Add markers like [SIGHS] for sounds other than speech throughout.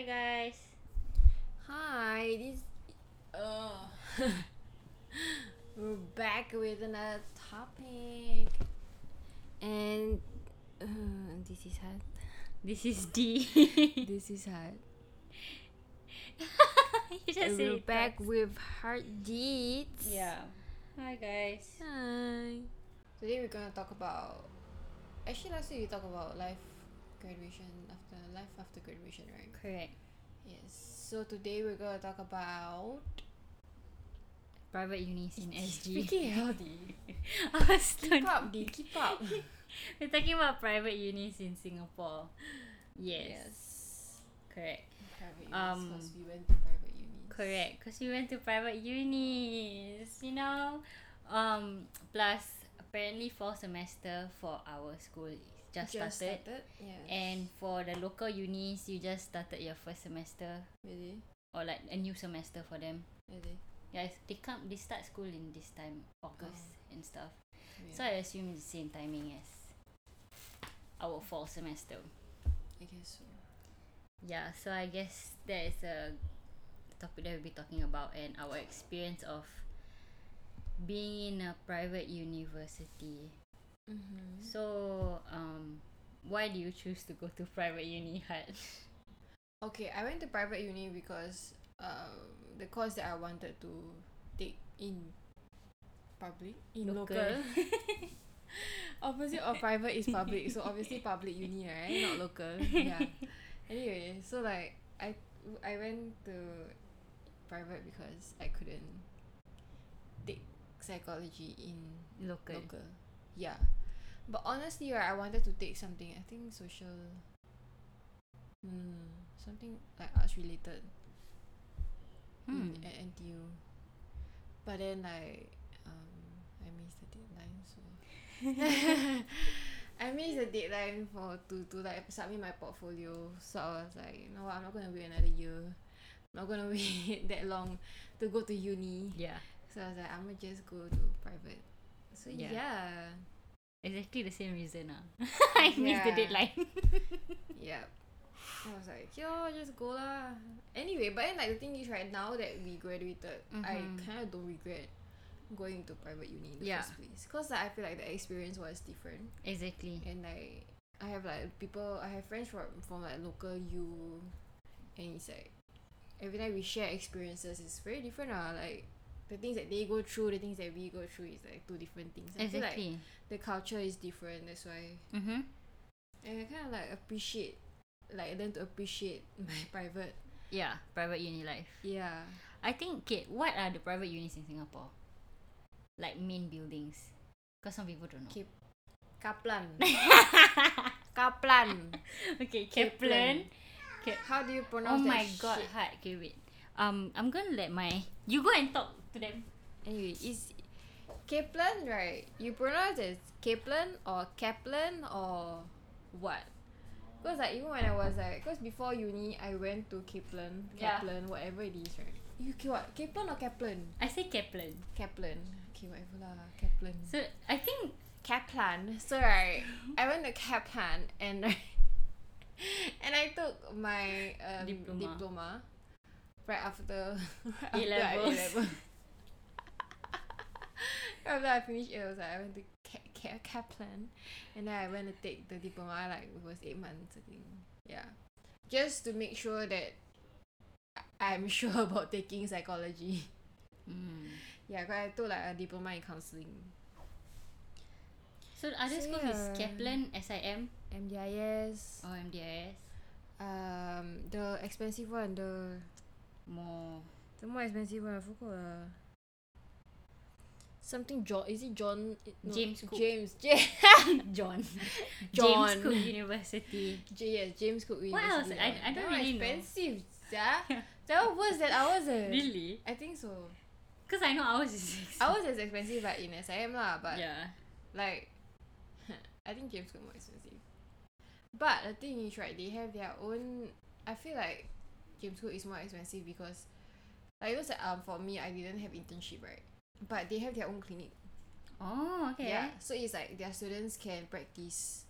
Hi guys. Hi, this. Uh, [LAUGHS] we're back with another topic, and uh, this is hard. This is D. [LAUGHS] This is hard. [LAUGHS] you just we're back twice. with heart deeds. Yeah. Hi guys. Hi. Today we're gonna talk about. Actually, last week we talked about life graduation after life after graduation, right? Correct. Yes. So today we're gonna talk about. Private unis in SG. Freaking hell, [LAUGHS] D. I was Keep up, D. Keep up. [LAUGHS] We're talking about private unis in Singapore. Yes. Correct. Private unis, Um, because we went to private unis. Correct. Because we went to private unis, you know. Um. Plus, apparently, fall semester for our school just, Just started. started. Yeah. And for the local unis, you just started your first semester really, or like a new semester for them. really. Yeah, they come they start school in this time August and stuff. Yeah. So I assume the same timing as our fall semester. I guess so. Yeah, so I guess that is a topic that we'll be talking about and our experience of being in a private university. Mm-hmm. So, um, why do you choose to go to private uni, Hut? [LAUGHS] Okay, I went to private uni because um the course that I wanted to take in public in Local. local. [LAUGHS] Opposite of private is public, so obviously [LAUGHS] public uni, right? Not local. Yeah. Anyway, so like I I went to private because I couldn't take psychology in Local. local. Yeah. But honestly, right, I wanted to take something. I think social. Hmm. Something like arts related. Hmm. At NTU. But then like um I missed the deadline so. [LAUGHS] I missed the deadline for to to like submit my portfolio. So I was like, you know what, I'm not gonna wait another year. I'm not gonna [LAUGHS] wait that long to go to uni. Yeah. So I was like, I'm gonna just go to private. So Yeah. yeah. Exactly the same reason. Ah. [LAUGHS] I missed the deadline. [LAUGHS] Yeah. I was like, yo, just go lah. Anyway, but then like the thing is right now that we graduated, I Mhm. kind of don't regret going to private uni in the first place. Cause like, I feel like the experience was different, exactly. and like I have like people, I have friends from from like local U, and it's like every time we share experiences, it's very different. Ah, like the things that they go through, the things that we go through is like two different things. I feel like the culture is different. That's why Mm-hmm. and I kind of like appreciate, like learn to appreciate [LAUGHS] my private. Yeah, private uni life. Yeah. I think, okay, what are the private unis in Singapore? Like main buildings. Because some people don't know. Kaplan. [LAUGHS] Kaplan. okay, Kaplan. Kaplan. How do you Oh pronounce that my god, shit? hard. Okay, wait. Um, I'm gonna let my you go and talk. Anyway, is Kaplan right? You pronounce it as Kaplan or Kaplan or what? Because like even when I was like, because before uni I went to Kaplan. Kaplan, whatever it is, right? You what? Kaplan or Kaplan? I say Kaplan. Kaplan. Okay, whatever lah. Kaplan. So I think Kaplan. So right, I went to Kaplan and [LAUGHS] and I took my um, Diploma. right after [LAUGHS] after I A-levels. [LAUGHS] After I finished A levels, I went to Ka- Ka- Kaplan, and then I went to take the diploma. Like it was eight months, I think. Yeah, just to make sure that I'm [LAUGHS] sure about taking psychology. mm. Yeah, cause I took like a diploma in counseling. So other So, schools is yeah. Kaplan, SIM, MDIS. or MDIS. Um, the expensive one, the More the more expensive one, I forgot. Uh. Something John, is it John? No, James Cook. James, [LAUGHS] [LAUGHS] James, John. John. James Cook University. J- yeah, James Cook University. What else? I- I don't That really know. expensive, yeah. [LAUGHS] that was that ours. Eh. Really? I think so. Because I know ours is Ours is expensive like in SIM lah, but yeah. like I think James Cook more expensive. But the thing is right, they have their own I feel like James Cook is more expensive because like those um for me I didn't have internship right. But they have their own clinic. Oh, okay. Yeah. So it's like their students can practice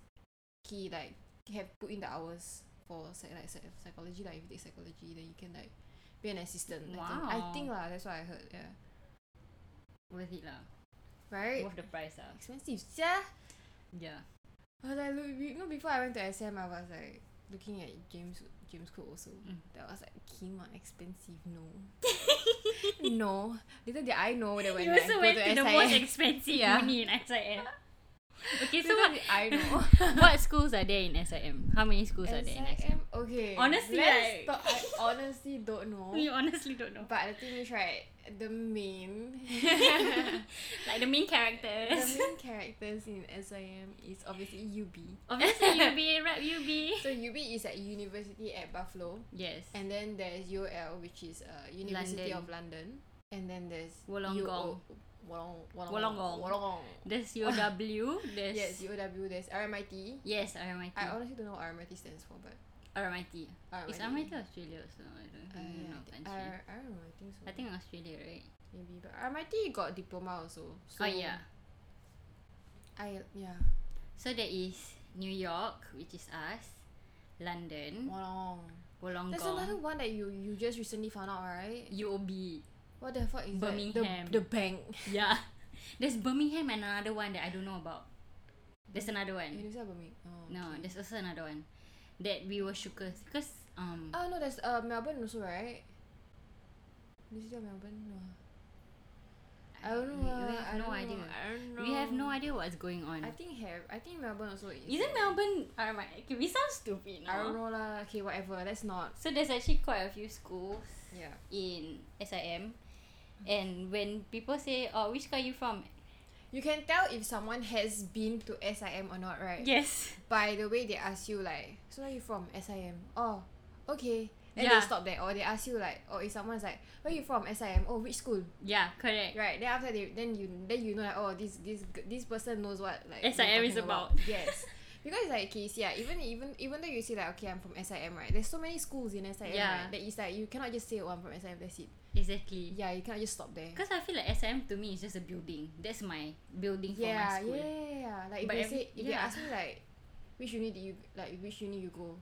key like have put in the hours for psych- like psych- psychology like if you take psychology then you can like be an assistant I think I think lah that's what I heard yeah Worth it lah. right Worth the price lah. expensive yeah Yeah. I was like look, you know before I went to SIM I was like looking at James James Cook also Mm. that was like Kima expensive no [LAUGHS] no little did I know that when you I also went to, to the SIM most expensive [LAUGHS] Yeah. uni in SIM. Okay, so what I know [LAUGHS] what schools are there in SIM? How many schools are there in SIM? SIM okay Honestly, let's like- talk- I honestly don't know [LAUGHS] You honestly don't know. but the thing is right the main [LAUGHS] Like the main the characters. main characters in SIM is obviously UB Obviously UB, rap UB. so UB is at university at Buffalo Yes. And then there's UL, which is uh, University London. of London. And then there's Wollongong. UO Wollong- Wollongong. Wollongong. Wollongong. There's [LAUGHS] UW. There's Yes, UOW. There's RMIT. Yes, RMIT. I honestly don't know what RMIT stands for, but RMIT. RMIT. Is RMIT Australia also? I don't Uh, really yeah, know. I, country. I, I don't know. I think so. I think Australia, right? maybe, but RMIT got diploma also. So oh yeah. I yeah. So there is New York, which is us, London, Wollongong. There's another one that you you just recently found out, right? UOB. What the fuck is Birmingham. that? The, the bank. Yeah. [LAUGHS] There's Birmingham and another one that I don't know about. There's another one. University of Birmingham. Oh, No, there's also another one that we were shookers because um Oh no, there's uh Melbourne also, right? University of Melbourne. No. I don't know. We, we I have no don't idea. know, I don't know. We have no idea what's going on. I think have. I think Melbourne also is. Isn't Melbourne RMIT? Okay, we sound stupid now. I don't know lah. Okay, whatever. Let's not. So there's actually quite a few schools Yeah. in SIM, and when people say, "Oh, which are you from?" You can tell if someone has been to SIM or not, right? Yes. By the way they ask you like, so where you from? SIM. Oh, okay. And Yeah. they stop there, or they ask you like, or if someone's like, where you from? SIM. Oh, which school? Yeah, correct. Right. Then after they, then you, then you know like, oh, this, this, this person knows what like SIM is talking about. Yes. [LAUGHS] Because it's like okay, see, yeah, even even even though you say like okay, I'm from SIM, right? There's so many schools in SIM, Yeah. right? That it's like you cannot just say oh, I'm from SIM. That's it. Exactly. Yeah, you cannot just stop there. Because I feel like SIM to me is just a building. That's my building for my Yeah, school. yeah, yeah, yeah. Like if But they every- say if they yeah. ask me like which uni did you like which uni you go,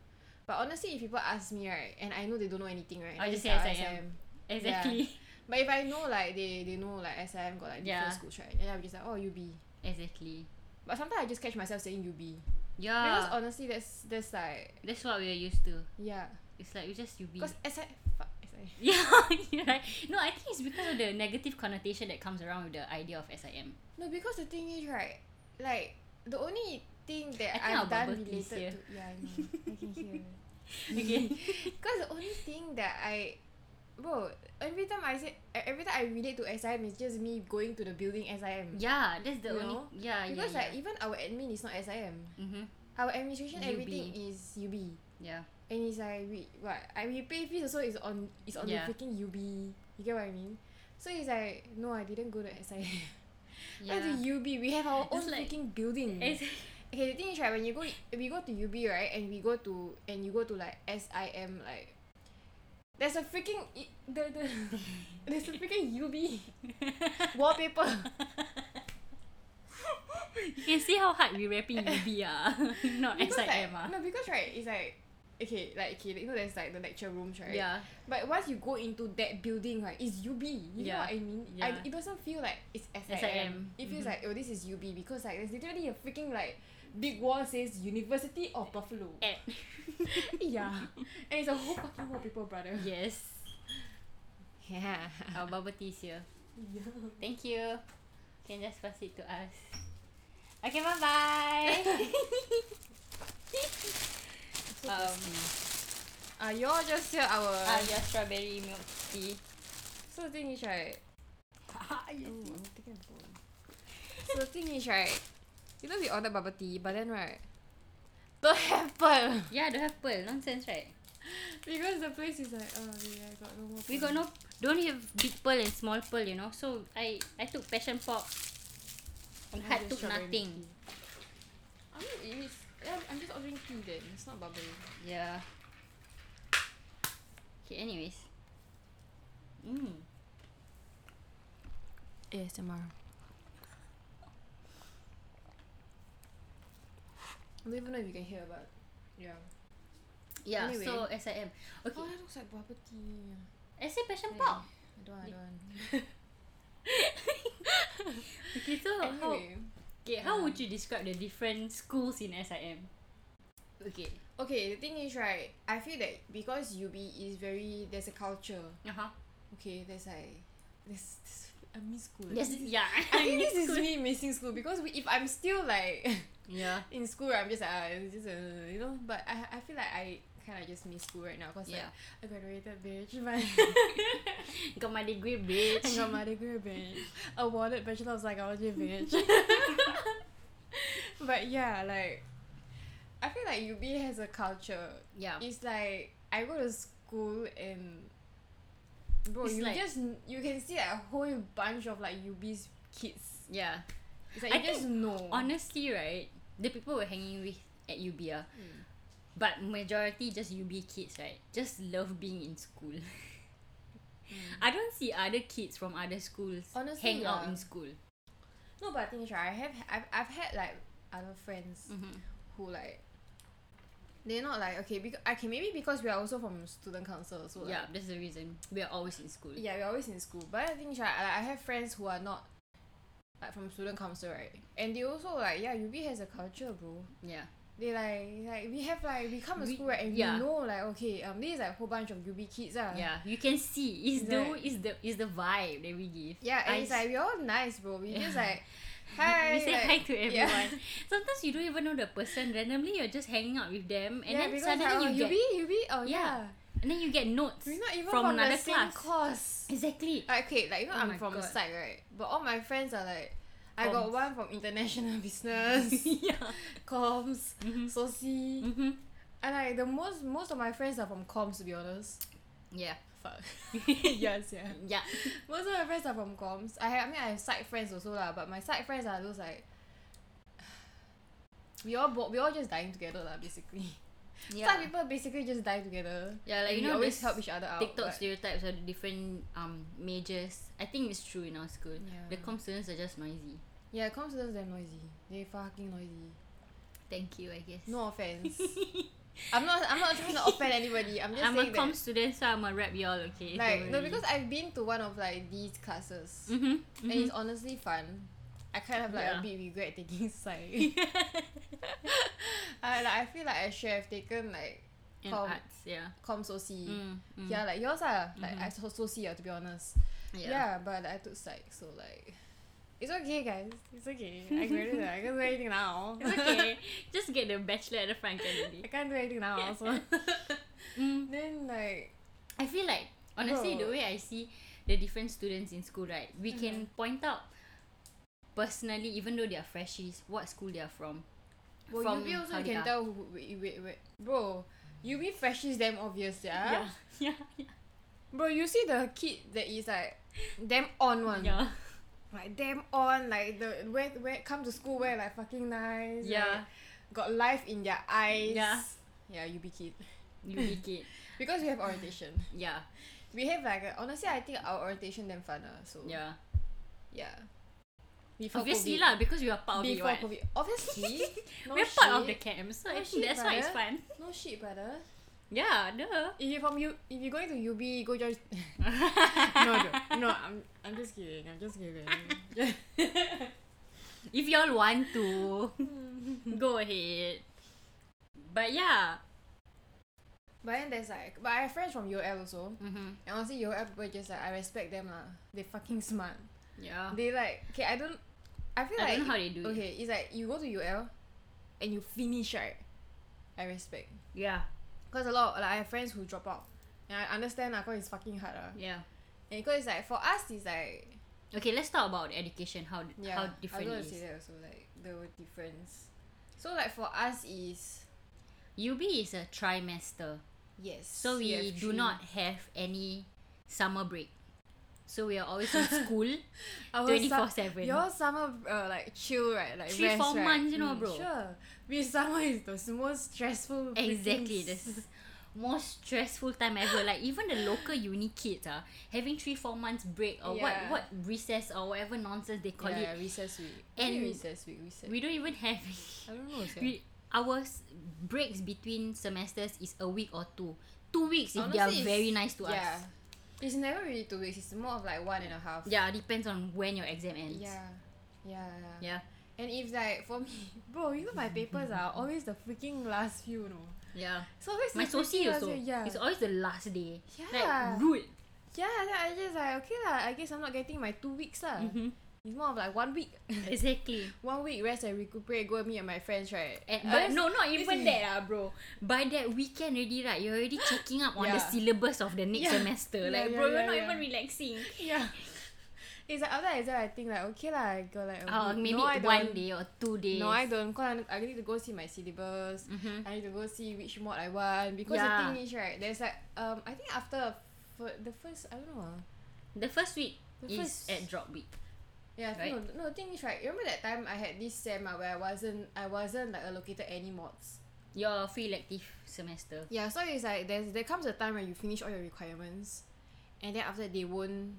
but honestly, if people ask me right, and I know they don't know anything, right? I'll just say, "Oh, SIM." Exactly. [LAUGHS] But if I know like they they know like SIM got like different Yeah. schools, right? And I'm just like oh UB. Exactly. But sometimes I just catch myself saying UB Yeah. Because honestly, that's that's like That's what we're used to. yeah. It's like we just UB. Because SI, fuck, SI. [LAUGHS] Yeah, you're right. No, I think it's because of the negative connotation that comes around with the idea of SIM. No, because the thing is right, like the only thing that I I've done related to yeah, I know, I can hear. [LAUGHS] Okay. [LAUGHS] Because the only thing that I, bro, every time I say every time I relate to SIM it's just me going to the building SIM. yeah, that's the You only. know? Yeah, Because like even our admin is not SIM. Mm-hmm. Our administration everything is UB. Yeah. And it's like we what I we pay fees also is on is on the freaking UB. You get what I mean? So it's like no, I didn't go to SIM. [LAUGHS] Went to UB. We have our own freaking building. [LAUGHS] Okay, the thing is right when you go we go to UB right and we go to and you go to like SIM like there's a freaking i- the, the [LAUGHS] there's a freaking UB [LAUGHS] wallpaper. you can see how hard we rapping UB ah, [LAUGHS] not Because, like, SIM ah. No, because right it's like okay like okay you know there's like the lecture rooms right. Yeah. But once you go into that building right, it's UB. You know Yeah. what I mean? Yeah. I, it doesn't feel like it's SIM. SIM. It feels Mhm. like oh this is UB because like there's literally a freaking like big wall says University of Buffalo. Eh. [LAUGHS] yeah. And it's a whole fucking wallpaper, brother. yes. Yeah. Our bubble tea is here. Thank you. Can just pass it to us. Okay, bye bye. [LAUGHS] [LAUGHS] um, Uh, you all just hear our. uh, your strawberry milk tea. so the thing is right. Oh, I'm taking a phone. So the thing is right. You know we ordered bubble tea, but then right. Don't have pearl Yeah, don't have pearl. Nonsense, right? because the place is like oh yeah I got no more. We got pearl. no, don't have big pearl and small pearl, you know. So I, I took passion pop. And I just took strawberry nothing. tea. I mean, it's, I'm I'm just ordering tea then. It's not bubbly. Yeah. Okay. Anyways. Mm. ASMR. I don't even know if you can hear, but yeah. Yeah, Anyway. so SIM. Okay, Oh, that looks like bubble tea. SIM Passion. Pop. I don't want, I don't want. [LAUGHS] Okay, so how Anyway. okay, how would you describe the different schools in SIM? Okay. Okay, the thing is right, I feel that because UB is very there's a culture. Uh-huh. Okay, there's like this I miss school. Yes, [LAUGHS] yeah. I think this is me missing school because we, if I'm still like [LAUGHS] Yeah. in school, I'm just like uh, it's just uh, you know. But I, I feel like I kind of just miss school right now because Yeah. like I graduated, bitch. [LAUGHS] But Got my degree, bitch. I got my degree, bitch. Awarded Bachelor of Psychology, bitch. but yeah, like I feel like UB has a culture. Yeah. It's like I go to school and bro, you just you can see like a whole bunch of like UB's kids. Yeah. It's like I you just know. Honestly, right, the people we're hanging with at UB ah, Mm. but majority just UB kids, right? Just love being in school. [LAUGHS] I don't see other kids from other schools Honestly, hang out in school. No, but I think right, I have I've, I've had like other friends Mm-hmm. who like they're not like okay because okay maybe because we are also from student council so like, Yeah, that's the reason. We are always in school. yeah we're always in school but I think right like, I have friends who are not like from student council right and they also like yeah UB has a culture bro Yeah. they like like we have like we come to We- school right and yeah. we know like okay um this is like a whole bunch of UB kids ah Yeah. You can see is the is the is the vibe that we give. yeah and I it's like we're all nice bro we [LAUGHS] just like hi we say like, hi to yeah. everyone. [LAUGHS] Sometimes you don't even know the person. Randomly, you're just hanging out with them, and yeah, then suddenly like, you oh, get, UB UB oh Yeah. yeah, and then you get notes we're not even from, from, another class. course Exactly. Like, okay, like you know, Oh I'm from God. psych, right? But all my friends are like, I got one from international [LAUGHS] business, [LAUGHS] yeah. comms, Mhm. soci, Mhm. and like the most most of my friends are from comms. To be honest, Yeah. Fuck. [LAUGHS] yes, yeah. [LAUGHS] Yeah. Most of my friends are from comms. I have, I mean, I have psych friends also lah. But my psych friends are those like. [SIGHS] We all bo- we all just dying together lah, basically. Yeah. Psych people basically just die together. Yeah, like you know, always help each other out. TikTok but- stereotypes the different um majors. I think it's true in our school. Yeah. The com students are just noisy. Yeah, comms students they're noisy. They fucking noisy. Thank you, I guess. No offense. [LAUGHS] I'm not. I'm not trying to offend anybody. I'm just I'm a saying com that. student, so I'm a rap y'all. Okay. Like no, because I've been to one of like these classes, Mhm. and it's honestly fun. I kind of like Yeah. a bit regret taking [LAUGHS] psych. [LAUGHS] [LAUGHS] I like I feel like I should have taken like com arts, yeah. com soci. Mm, mm. Yeah, like yours are like Mhm. I so soci ah, to be honest. yeah. Yeah. but I took psych, so like it's okay, guys. It's okay. I graduated. I can't do anything now. [LAUGHS] It's okay. Just get the bachelor at the front I already. can't do anything now. So [LAUGHS] Mm. then like I feel like honestly the way I see the different students in school, right? We Mm-hmm. can point out personally, even though they are freshies, what school they are from. Well, from UB also you can tell who, wait, wait, wait. Bro, UB fresh is damn obvious, yeah? [LAUGHS] Yeah. Yeah. Bro, you see the kid that is like damn on one. Yeah. Like damn on, like the where where come to school wear like fucking nice. Yeah. like, got life in their eyes. Yeah. Yeah, UB kid. You make [LAUGHS] it. Because we have orientation. Yeah. We have like a, honestly I think our orientation damn fun uh, so Yeah. yeah. Before Obviously COVID, lah, because we are part of it. Before? COVID. Obviously. [LAUGHS] no We're part of the camp, so No shit, that's why it's fun. No shit, brother. Yeah, duh. If you're from U, if you're going to UB, go join. [LAUGHS] no, no, no. I'm, I'm just kidding. I'm just kidding. [LAUGHS] if y'all want to, [LAUGHS] go ahead. But yeah. but then there's like, but I have friends from UL also, Mm-hmm. and honestly, UL people just like I respect them lah. They fucking smart. Yeah. They like okay. I don't. I feel like. I like don't know how they do it. okay. It's like you go to UL, and you finish right. I respect. Yeah. Cause a lot like I have friends who drop out, and I understand lah. Cause it's fucking hard lah. Yeah. And because it's like for us, it's like Okay, let's talk about education. How yeah. how I different was it gonna say that also like the difference. So like for us is UB is a trimester, yes. so we do not have any summer break. So we are always in school [LAUGHS] twenty four seven. Your summer uh, like chill right, like Three, rest, four right? months, you know, Mm, bro. Sure. We summer is the most stressful. Exactly, this most stressful time ever. Like even the local uni kids are having three four months break or Yeah. what what recess or whatever nonsense they call yeah, it. Yeah, recess week. And recess week. Recess. We don't even have. I don't know. we our breaks between semesters is a week or two. Two weeks if they are very nice to yeah. us. It's never really two weeks. It's more of like one and a half. Yeah, depends on when your exam ends. Yeah. Yeah. Yeah. And if like for me, [LAUGHS] bro, you know my papers are always the freaking last few, no. Yeah. So always My the soci last also. few, Yeah. It's always the last day. Yeah. Like rude. yeah. Then I just like okay lah. I guess I'm not getting my two weeks lah. Mhm. It's more of like one week. [LAUGHS] exactly. one week rest and recuperate. Go and meet my friends, right? And, Uh, but that's- no, not even that, ah, bro. By that weekend already, right? You're already checking up on the syllabus of the next Yeah. semester. Like, yeah, bro, you're yeah, not yeah. even relaxing. Yeah. [LAUGHS] It's like after exam, I think like okay lah. I go like Oh, maybe no, one day or two days. No, I don't. Cause I I need to go see my syllabus. Mhm. I need to go see which mod I want because Yeah. the thing is right. There's like um I think after for the first I don't know. ah. The first week The is first- at drop week. Yeah, no, no. The thing is right. You remember that time I had this sem ah, where I wasn't I wasn't like allocated any mods. Your free elective semester. Yeah, so it's like there's there comes a time when you finish all your requirements, and then after that they won't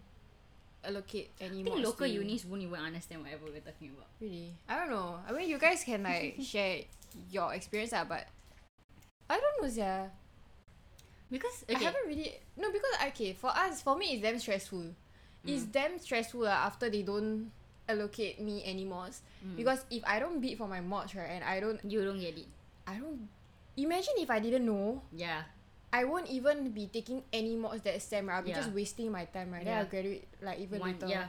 allocate any I think local to unis won't even understand whatever we're talking about. Really? I don't know. I mean, you guys can like [LAUGHS] share your experience, ah, but I don't know, yeah. Because I haven't really no because okay for us for me it's damn stressful. It's Mm. damn stressful uh, after they don't allocate me any mods Mm. because if I don't bid for my mods right and I don't you don't get it. I don't imagine if I didn't know Yeah. I won't even be taking any mods that sem right. I'll be Yeah. just wasting my time right. Then Yeah. I'll graduate like even One, later. yeah.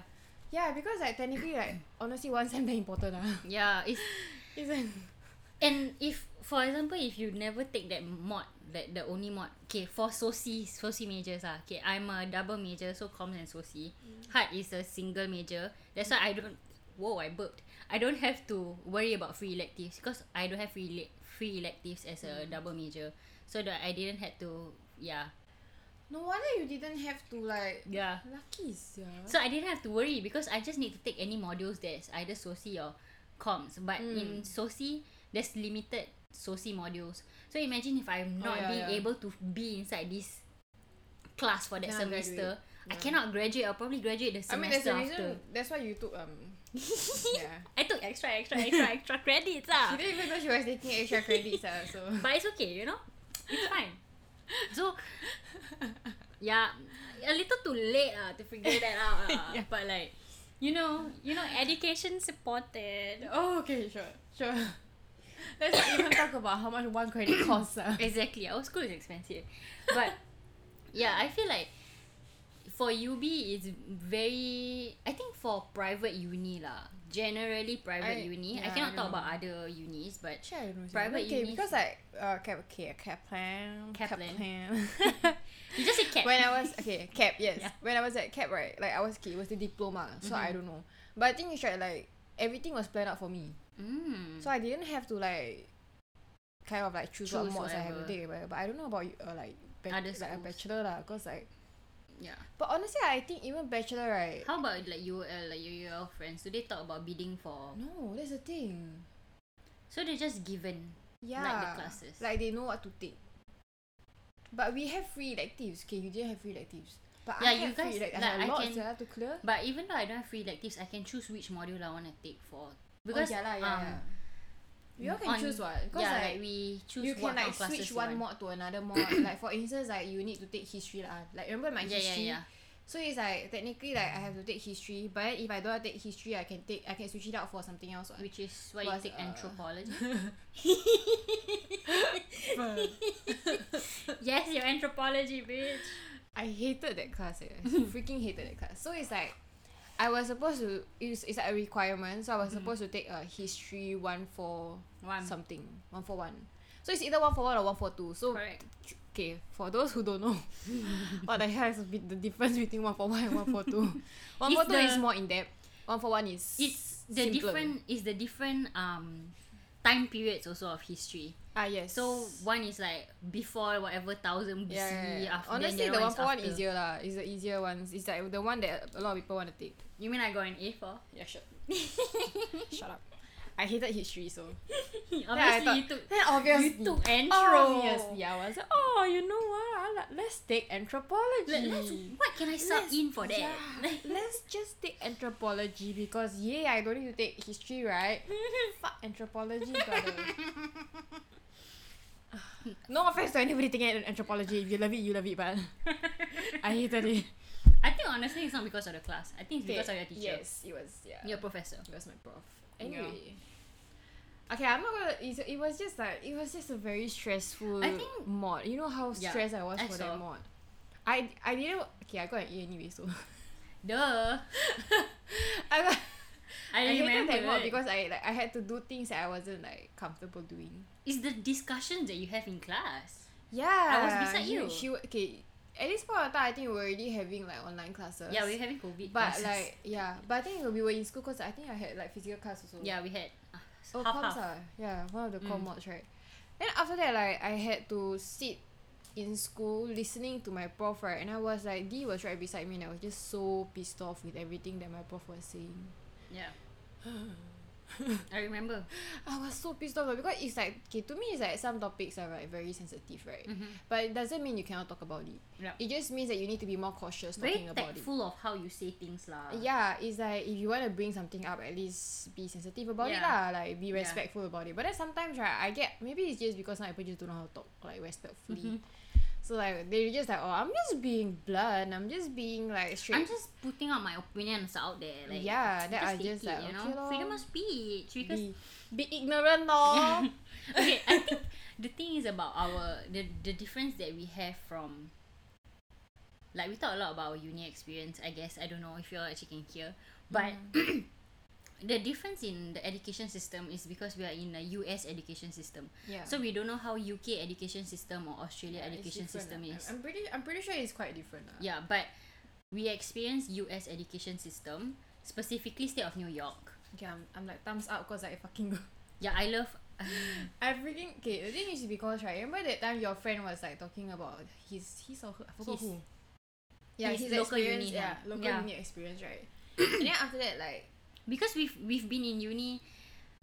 Yeah, because like technically like [COUGHS] honestly one sem very important ah. Yeah. It's [LAUGHS] It's like and if for example if you never take that mod that the only mod okay for soci soci majors ah okay I'm a double major so comms and soci. Heart is a single major. That's why I don't whoa I burped. I don't have to worry about free electives because I don't have free free electives as a double major. So that I didn't had to yeah no wonder you didn't have to like yeah lucky yeah. So I didn't have to worry because I just need to take any modules that's either soci or comms. But in Mm. soci, there's limited soci modules. So imagine if I'm Oh, not yeah, being yeah. able to be inside this class for that Cannot semester. graduate. I Yeah. cannot graduate. I'll probably graduate the I mean there's semester a reason after. that's why you took um [LAUGHS] yeah. I took extra, extra, extra, [LAUGHS] extra credits ah. She didn't even know she was taking extra [LAUGHS] credits ah, so But it's okay, you know. It's fine. So yeah, a little too late ah to figure that out. ah. Yeah. But like, you know, you know, education's important. Oh okay, sure. Sure. Let's even talk about how much one credit [COUGHS] costs. ah. Exactly. Our school is expensive. But yeah, I feel like for UB it's very I think for private uni lah. Generally private I- uni. I cannot I talk don't about other unis, but Actually, know. Private okay, unis- because like uh cap okay Kaplan Kaplan. Kaplan. [LAUGHS] you just say cap. when I was okay cap yes Yeah. when I was at cap right like I was okay it was the diploma so Mhm. I don't know but I think it's right like everything was planned out for me mm. so I didn't have to like kind of like choose, what Choose mods I have to take whatever. but I don't know about you uh, like ba- Other like a bachelor lah cause like yeah. but honestly I think even bachelor right How about like UL, like your friends? Do they talk about bidding for? no that's the thing So they're just given. yeah Like the classes. like they know what to take but we have free electives okay you didn't have free electives but Yeah, I you have free guys- electives I like, have I a lot can- to clear But even though I don't have free electives, I can choose which module I want to take for. Because oh, yeah, lah, yeah, um, yeah. we all can on- choose what because yeah, like, like, we choose you can like kind of classes switch one mod to another mod [COUGHS] like for instance like you need to take history lah like remember my yeah, history yeah, yeah. so it's like technically like I have to take history but if I don't take history I can take I can switch it out for something else what. Which is why you take uh, anthropology. [LAUGHS] [LAUGHS] yes, your anthropology, bitch. I hated that class eh. freaking hated that class so it's like I was supposed to it's, it's like a requirement so I was supposed to take a history one for One. something one for one so it's either one for one or one for two so Correct. okay for those who don't know [LAUGHS] what the hell is the the difference between one for one and one for two [LAUGHS] one It's for two is the- more in depth one for one is It's the simpler. different. Is the different um time periods also of history. Ah yes So one is like before whatever thousand BC. yeah, yeah, yeah. After honestly then the one for one easier lah is the easier ones it's like the one that a lot of people want to take You mean I got an A for? yeah sure [LAUGHS] shut up I hated history so [LAUGHS] Obviously I thought- you took. then obviously You took intro. obviously I was like oh you know what let's take anthropology. Let, let's, what can I sub Let's- in for that? yeah, [LAUGHS] let's just take anthropology because yeah, I don't need to take history, right? Fuck anthropology, brother. No offense to anybody taking anthropology. If you love it, you love it, but [LAUGHS] I hated it. I think honestly it's not because of the class. I think it's because of your teacher. Yes, it was. Yeah, Your professor. it was my prof. Yeah. Anyway. Okay, I'm not gonna. It's, it was just like it was just a very stressful I think- mod. You know how Yeah, stressed I was I for saw. that mod. I I didn't. Okay, I got an A anyway, so Duh. [LAUGHS] I got. I, I hated mod because I like I had to do things that I wasn't like comfortable doing. it's the discussions that you have in class. Yeah, I was beside you. She wa- okay. At this point of time, I think we were already having like online classes. Yeah, we're having COVID. But classes. like yeah, but I think we were in school because I think I had like physical class also. yeah, we had uh, Oh, half comms half. ah. Yeah, one of the core Mm. mods, right? Then after that, like I had to sit in school listening to my prof, right? And I was like, D was right beside me, and I was just so pissed off with everything that my prof was saying. Yeah. [SIGHS] I remember. I was so pissed off because it's like okay to me it's like some topics are like very sensitive, right? Mhm. But it doesn't mean you cannot talk about it. Yeah. It just means that you need to be more cautious Very talking about it. tactful of how you say things lah. Yeah, it's like if you want to bring something up, at least be sensitive about it Yeah. lah. Like be Yeah. respectful about it. But then sometimes right, I get maybe it's just because some people just don't know how to talk like respectfully. Mhm. So like they're just like, oh, I'm just being blunt. I'm just being like straight. I'm just putting out my opinions out there. Like yeah, that I take just it, like you know okay freedom of speech because be, be ignorant lor. [LAUGHS] okay, I think [LAUGHS] the thing is about our the the difference that we have from like we talk a lot about our uni experience, I guess. I don't know if you all actually can hear. But Mm. [CLEARS THROAT] the difference in the education system is because we are in a US education system. yeah. So we don't know how UK education system or Australia Yeah, education system lah. is. I'm pretty. I'm pretty sure it's quite different. lah. Yeah, but we experience US education system, specifically state of New York. Okay, I'm, I'm like thumbs up because I fucking go. [LAUGHS] Yeah, I love [LAUGHS] I freaking okay. The thing is because right, remember that time your friend was like talking about his his or her, I forgot His- who. Yeah, his his, local experience. uni, yeah, local Yeah. uni experience, right? [COUGHS] and then after that, like because we've we've been in uni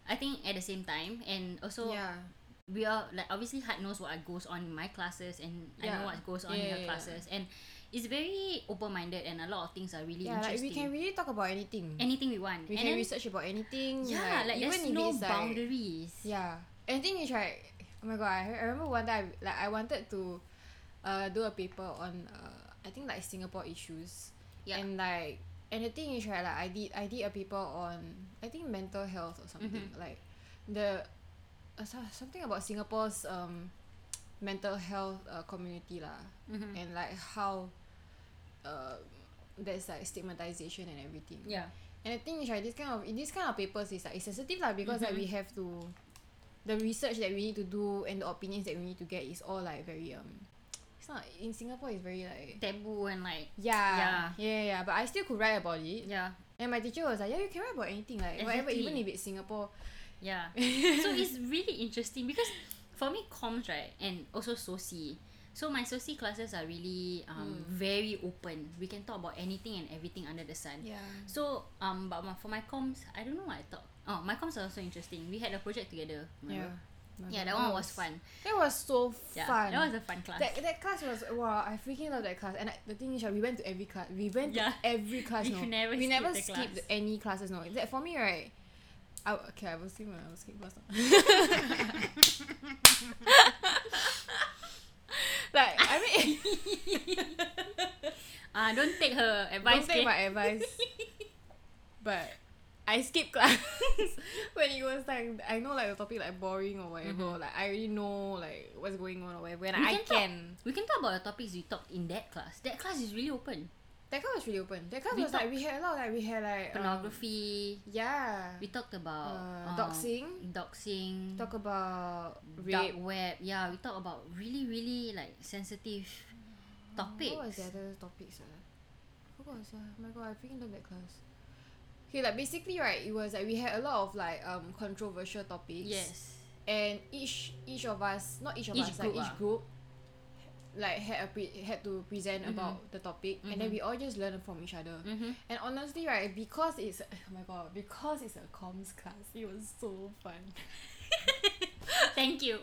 I think at the same time and also yeah, we are like obviously Hart knows what goes on in my classes and I know what goes on Yeah, in yeah, her yeah. classes and it's very open minded and a lot of things are really yeah, like interesting. we can really talk about anything. anything we want. we and can then, research about anything. yeah, like, even there's if no it's like boundaries. yeah. And thing is right. Oh my god, I, I remember one time like I wanted to, uh, do a paper on uh I think like Singapore issues. Yeah. And like and the thing is right like I did I did a paper on I think mental health or something Mhm. like the uh, so- something about Singapore's um [TSK] mental health uh, community lah Mhm. and like how uh there's like stigmatization and everything. Yeah. And the thing is right, this kind of in this kind of papers is like it's sensitive lah because like we have to the research that we need to do and the opinions that we need to get is all like very um it's not in Singapore it's very like Taboo and like yeah Yeah. yeah yeah, yeah but I still could write about it yeah. and my teacher was like yeah you can write about anything like whatever Exactly. even if it's Singapore Yeah. [LAUGHS] so it's really interesting because for me comms right and also soci. So my soci classes are really um, Mm. very open. We can talk about anything and everything under the sun. yeah So um but my, for my comms, I don't know what I thought. Oh, my comms are also interesting. We had a project together. yeah remember? My Yeah, that one was fun. that was so fun That was a fun class. that, that class was wow I freaking love that class and I, the thing is we went to every class we went to every class [LAUGHS] We no never we skipped never skipped class. any classes no that for me right I, okay I will skip I will skip class [LAUGHS] like I mean Ah, [LAUGHS] don't take her advice. don't take okay? my advice but I skipped class [LAUGHS] when it was like I know like the topic like boring or whatever Mhm. like I already know like what's going on or whatever and We I can We can talk about the topics we talked in that class. That class is really open. that class was really open that class We was like we had a lot like we had like um, Pornography. yeah we talked about uh, um, doxing doxing, talk about dark rape web. Yeah, we talk about really, really like sensitive topics. What was the other topics? Uh? What was uh, oh my god, I freaking love that class. Okay, like basically right, it was like we had a lot of like um controversial topics. Yes. And each each of us, not each of Each us, like each ah. group, like had a pre- had to present Mhm. about the topic, and then Mhm. we all just learn from each other. Mm-hmm. And honestly, right, because it's [LAUGHS] oh my god, because it's a comms class, it was so fun. [LAUGHS] Thank you.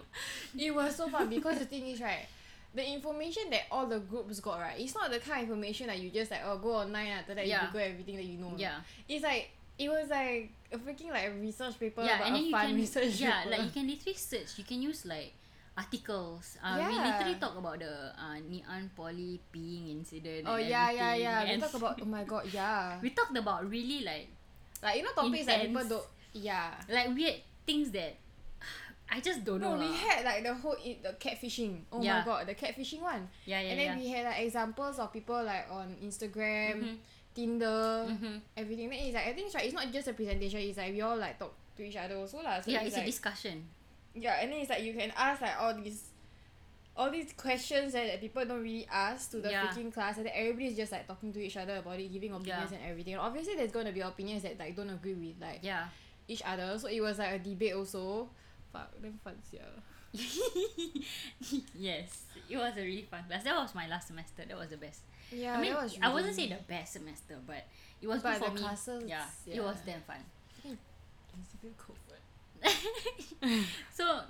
it was so fun because the thing is right the information that all the groups got right, it's not the kind of information that you just like oh go online after that Yeah. you Google everything that you know. Yeah. It's like it was like a freaking like a research paper yeah, about and then a you fun can research yeah, paper. like you can literally search. You can use like articles. Uh, We Yeah. literally talk about the uh, Ngee Poly peeing incident. Oh and yeah, yeah, yeah. We talk about oh my god, [LAUGHS] yeah. we talked about really like Like you know topics that people Intense. don't yeah. like weird things that I just don't No, know. we lah. had like the whole the catfishing. Oh Yeah. my god, the catfishing one. yeah, yeah, and then yeah. we had like examples of people like on Instagram, Mhm. Tinder, Mhm. everything. Then it's like I think it's right. It's not just a presentation. It's like we all like talk to each other also lah. So yeah, it's, it's a discussion. yeah, and then it's like you can ask like all these. All these questions that, that people don't really ask to the Yeah. freaking class, and then everybody's just like talking to each other about it, giving opinions and everything. And obviously, there's gonna be opinions that like don't agree with like Yeah. each other. So it was like a debate also. Fuck, damn fun, yeah. [LAUGHS] yes, it was a really fun class. That was my last semester. That was the best. Yeah, I mean, was I wasn't really- say the best semester, but it was But good for the me. classes, yeah, yeah. it was damn fun. [LAUGHS] So,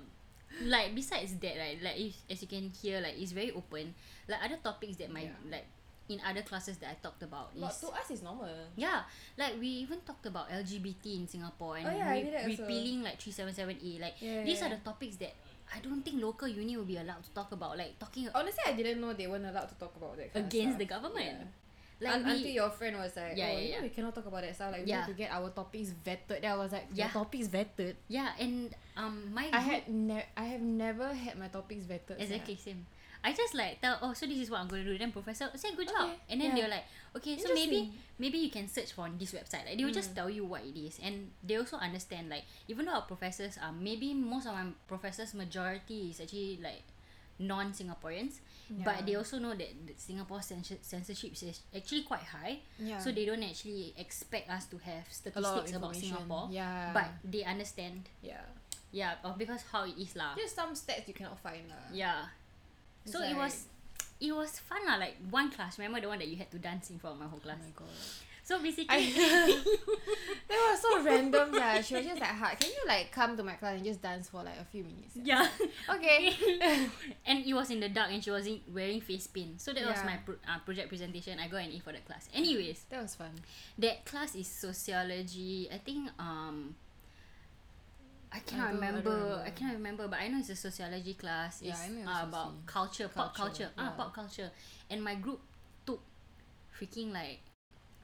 like besides that, right, like if, as you can hear, like it's very open. Like other topics that my Yeah. like in other classes that I talked about But is to us, it's normal. yeah, like we even talked about LGBT in Singapore and Oh, yeah, re- repealing like three seven seven A. Like Yeah, these yeah, are the topics that I don't think local uni will be allowed to talk about. Like talking Honestly, I didn't know they weren't allowed to talk about that. Against the government. Like Un- we, until your friend was like, Yeah, oh, yeah, yeah. we cannot talk about that stuff. Like we Yeah. need to get our topics vetted. Then I was like, Yeah. your topics vetted. yeah, and um my I had ne- I have never had my topics vetted. Exactly same. I just like tell oh so this is what I'm going to do. Then professor say good job, Okay, and then yeah. they're like okay so maybe maybe you can search on this website. Like they will just Mm. tell you what it is, and they also understand like even though our professors are maybe most of my professors majority is actually like non Singaporeans, but they also know that the Singapore censor- censorship is actually quite high, Yeah. so they don't actually expect us to have a lot of statistics about. Singapore. Yeah. But they understand, yeah, yeah, or because how it is lah. just some stats you cannot find lah. Yeah. So it like- was it was fun lah. Like one class, remember the one that you had to dance in front of my whole Oh class. my god. So basically, I [LAUGHS] that was so random. Yeah, she was just like, "Hi, can you like come to my class and just dance for like a few minutes?" yeah, Okay. [LAUGHS] and it was in the dark, and she was in, wearing face pin. So that was Yeah. my pro- uh, project presentation. I go and eat for that class. Anyways, that was fun. that class is sociology. I think um. I cannot I don't remember. I, remember. cannot remember, but I know it's a sociology class. Yeah, It's I it's uh, about soci. culture, pop Culture, culture, ah, yeah. pop culture. And my group took freaking like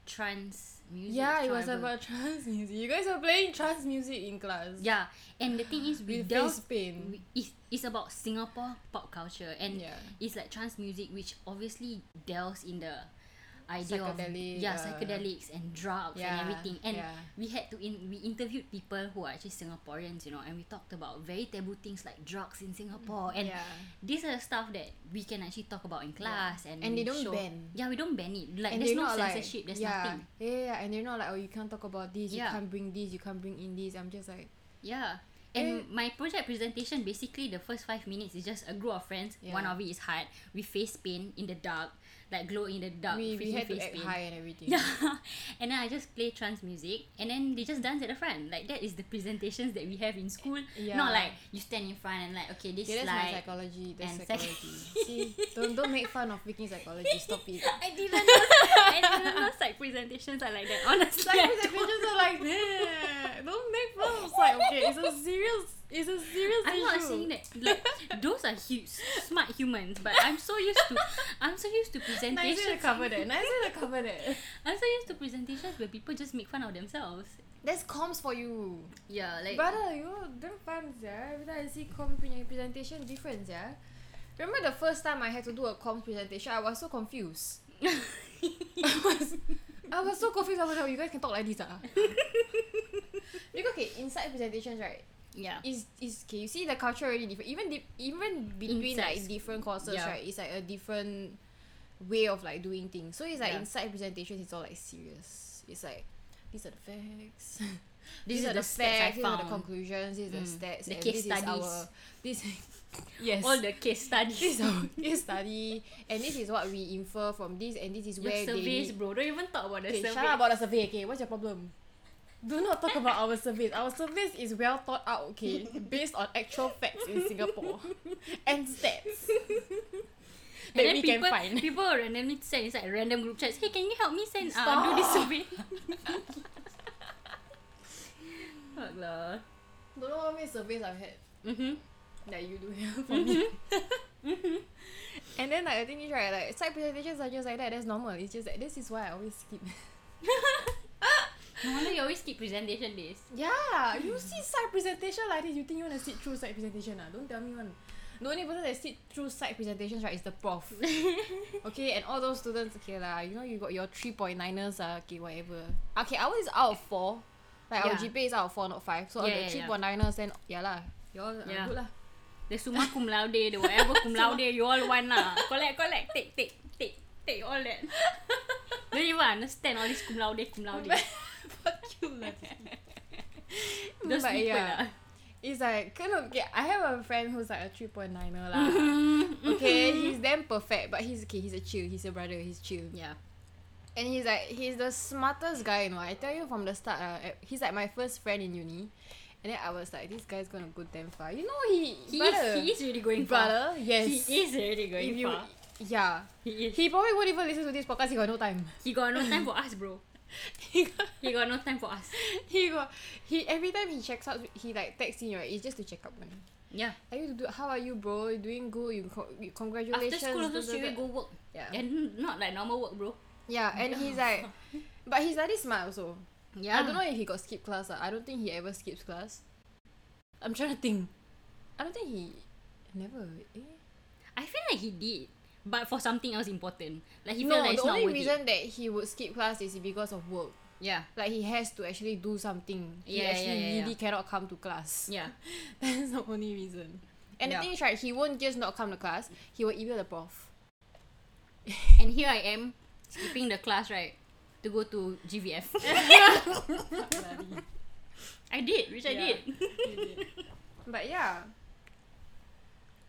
trance music. Yeah, it was tribal. about [LAUGHS] trance music. You guys were playing trance music in class. Yeah, and the thing is, we with delve. we- It's, it's about Singapore pop culture, and Yeah. it's like trance music, which obviously delves in the idea of yeah uh, psychedelics and drugs and everything. And we had to in we interviewed people who are actually Singaporeans, you know, and we talked about very taboo things like drugs in Singapore, and yeah. these are the stuff that we can actually talk about in class, and And they don't show. ban. Yeah, we don't ban it. Like and there's no censorship. like there's yeah, nothing. Yeah, yeah, and they're not like, oh, you can't talk about this. You can't bring this. You can't bring in this. I'm just like, Yeah. And Eh. my project presentation, basically the first five minutes is just a group of friends. One Yeah. of it is hard. We face paint in the dark, like glow in the dark. freaking face paint. high and everything. [LAUGHS] Yeah. and then I just play trance music and then they just dance at the front. Like that is the presentations that we have in school. Yeah. Not like you stand in front and like okay this Okay, that's my slide. psychology. That's and psych- psychology. See, don't don't make fun of freaking psychology. Stop it. [LAUGHS] I didn't know I didn't know psych presentations are like that. Honestly. I presentations are like that. Don't make fun of psych. Okay, it's a serious. It's a serious I'm issue. not saying that like those are huge smart humans, but I'm so used to I'm so used to presentations. Nice to cover that. Nice to cover that. [LAUGHS] I'm so used to presentations where people just make fun of themselves. That's comms for you. Yeah, like Brother, you damn fun, yeah. Every time I see com punya presentation, different, yeah. Remember the first time I had to do a comms presentation, I was so confused. [LAUGHS] I was, I was so confused. I was like, "Oh, you guys can talk like this, ah? [LAUGHS] because okay, inside presentations, right? Yeah. Is is okay? You see the culture already different. Even di- even between like different courses, Yeah. right? It's like a different way of like doing things. So it's like Yeah. inside presentations, it's all like serious. It's like these are the facts. [LAUGHS] These these are the facts. These are the conclusions. These are the Mm. stats. The and case this studies. Is our, [LAUGHS] this [LAUGHS] yes. All the case studies. this is our case study, and this is what we infer from this, and this is Your where surveys, they. bro. Don't even talk about the Okay, survey. shut up about the survey. Okay, what's your problem? Do not talk about our surveys. Our surveys is well thought out. Okay, based on actual facts in Singapore and stats. that then we can people, find. people randomly send inside random group chats. Hey, can you help me send uh, do this survey? [LAUGHS] Fuck lah. Don't know how many surveys I've had Mhm. that you do here for me. [LAUGHS] and then like the thing is right, like side presentations are just like that. That's normal. It's just that this is why I always skip. [LAUGHS] No wonder you always skip presentation days. yeah, [LAUGHS] you see side presentation like this, you think you wanna sit through side presentation ah? Don't tell me one. The only person that sit through side presentations right is the prof. [LAUGHS] okay, and all those students, okay lah, you know you got your three point niners ah, okay, whatever. Okay, ours is out of four. Like our Yeah. GPA is out of four, not five. So Yeah, the yeah, three yeah. point niners then yeah lah. You all Yeah. good lah. The summa cum laude, the whatever cum [LAUGHS] laude you all want lah. Collect, collect, take, take, take, take all that. Don't even understand all this cum laude, cum laude. Fuck you lah. Those But yeah. lah. It's like kind of okay, I have a friend who's like a three point niner lah. okay, he's damn perfect, but he's okay, he's a chill, he's a brother, he's chill. Yeah. And he's like he's the smartest guy, you know. I tell you from the start, uh, he's like my first friend in uni. And then I was like, this guy's gonna go damn far. You know he He brother, is, he is really going far. brother, yes. He is really going If you, far. yeah. He is. He probably won't even listen to this podcast, he got no time. He got no time for us, bro. [LAUGHS] he got He got no time for us. [LAUGHS] he got he every time he checks out he like texts me right, it's just to check up on him. Yeah. Are you do how are you bro? You doing good? You, co- you congratulations. After school also straight go work. Yeah. And not like normal work, bro. Yeah, and he's [LAUGHS] like but he's this smart also. Yeah. I don't know if he got skip class. Uh. I don't think he ever skips class. I'm trying to think. I don't think he never. Eh? I feel like he did, but for something else important. Like he no, felt like the it's not only reason that he would skip class is because of work. Yeah. Like he has to actually do something. He Yeah, actually yeah, yeah. really cannot come to class. Yeah. [LAUGHS] That's the only reason. And the thing is right, he won't just not come to class. He will email the prof. [LAUGHS] And here I am, skipping the class right to go to GVF. [LAUGHS] I did, which I Yeah. did. But yeah.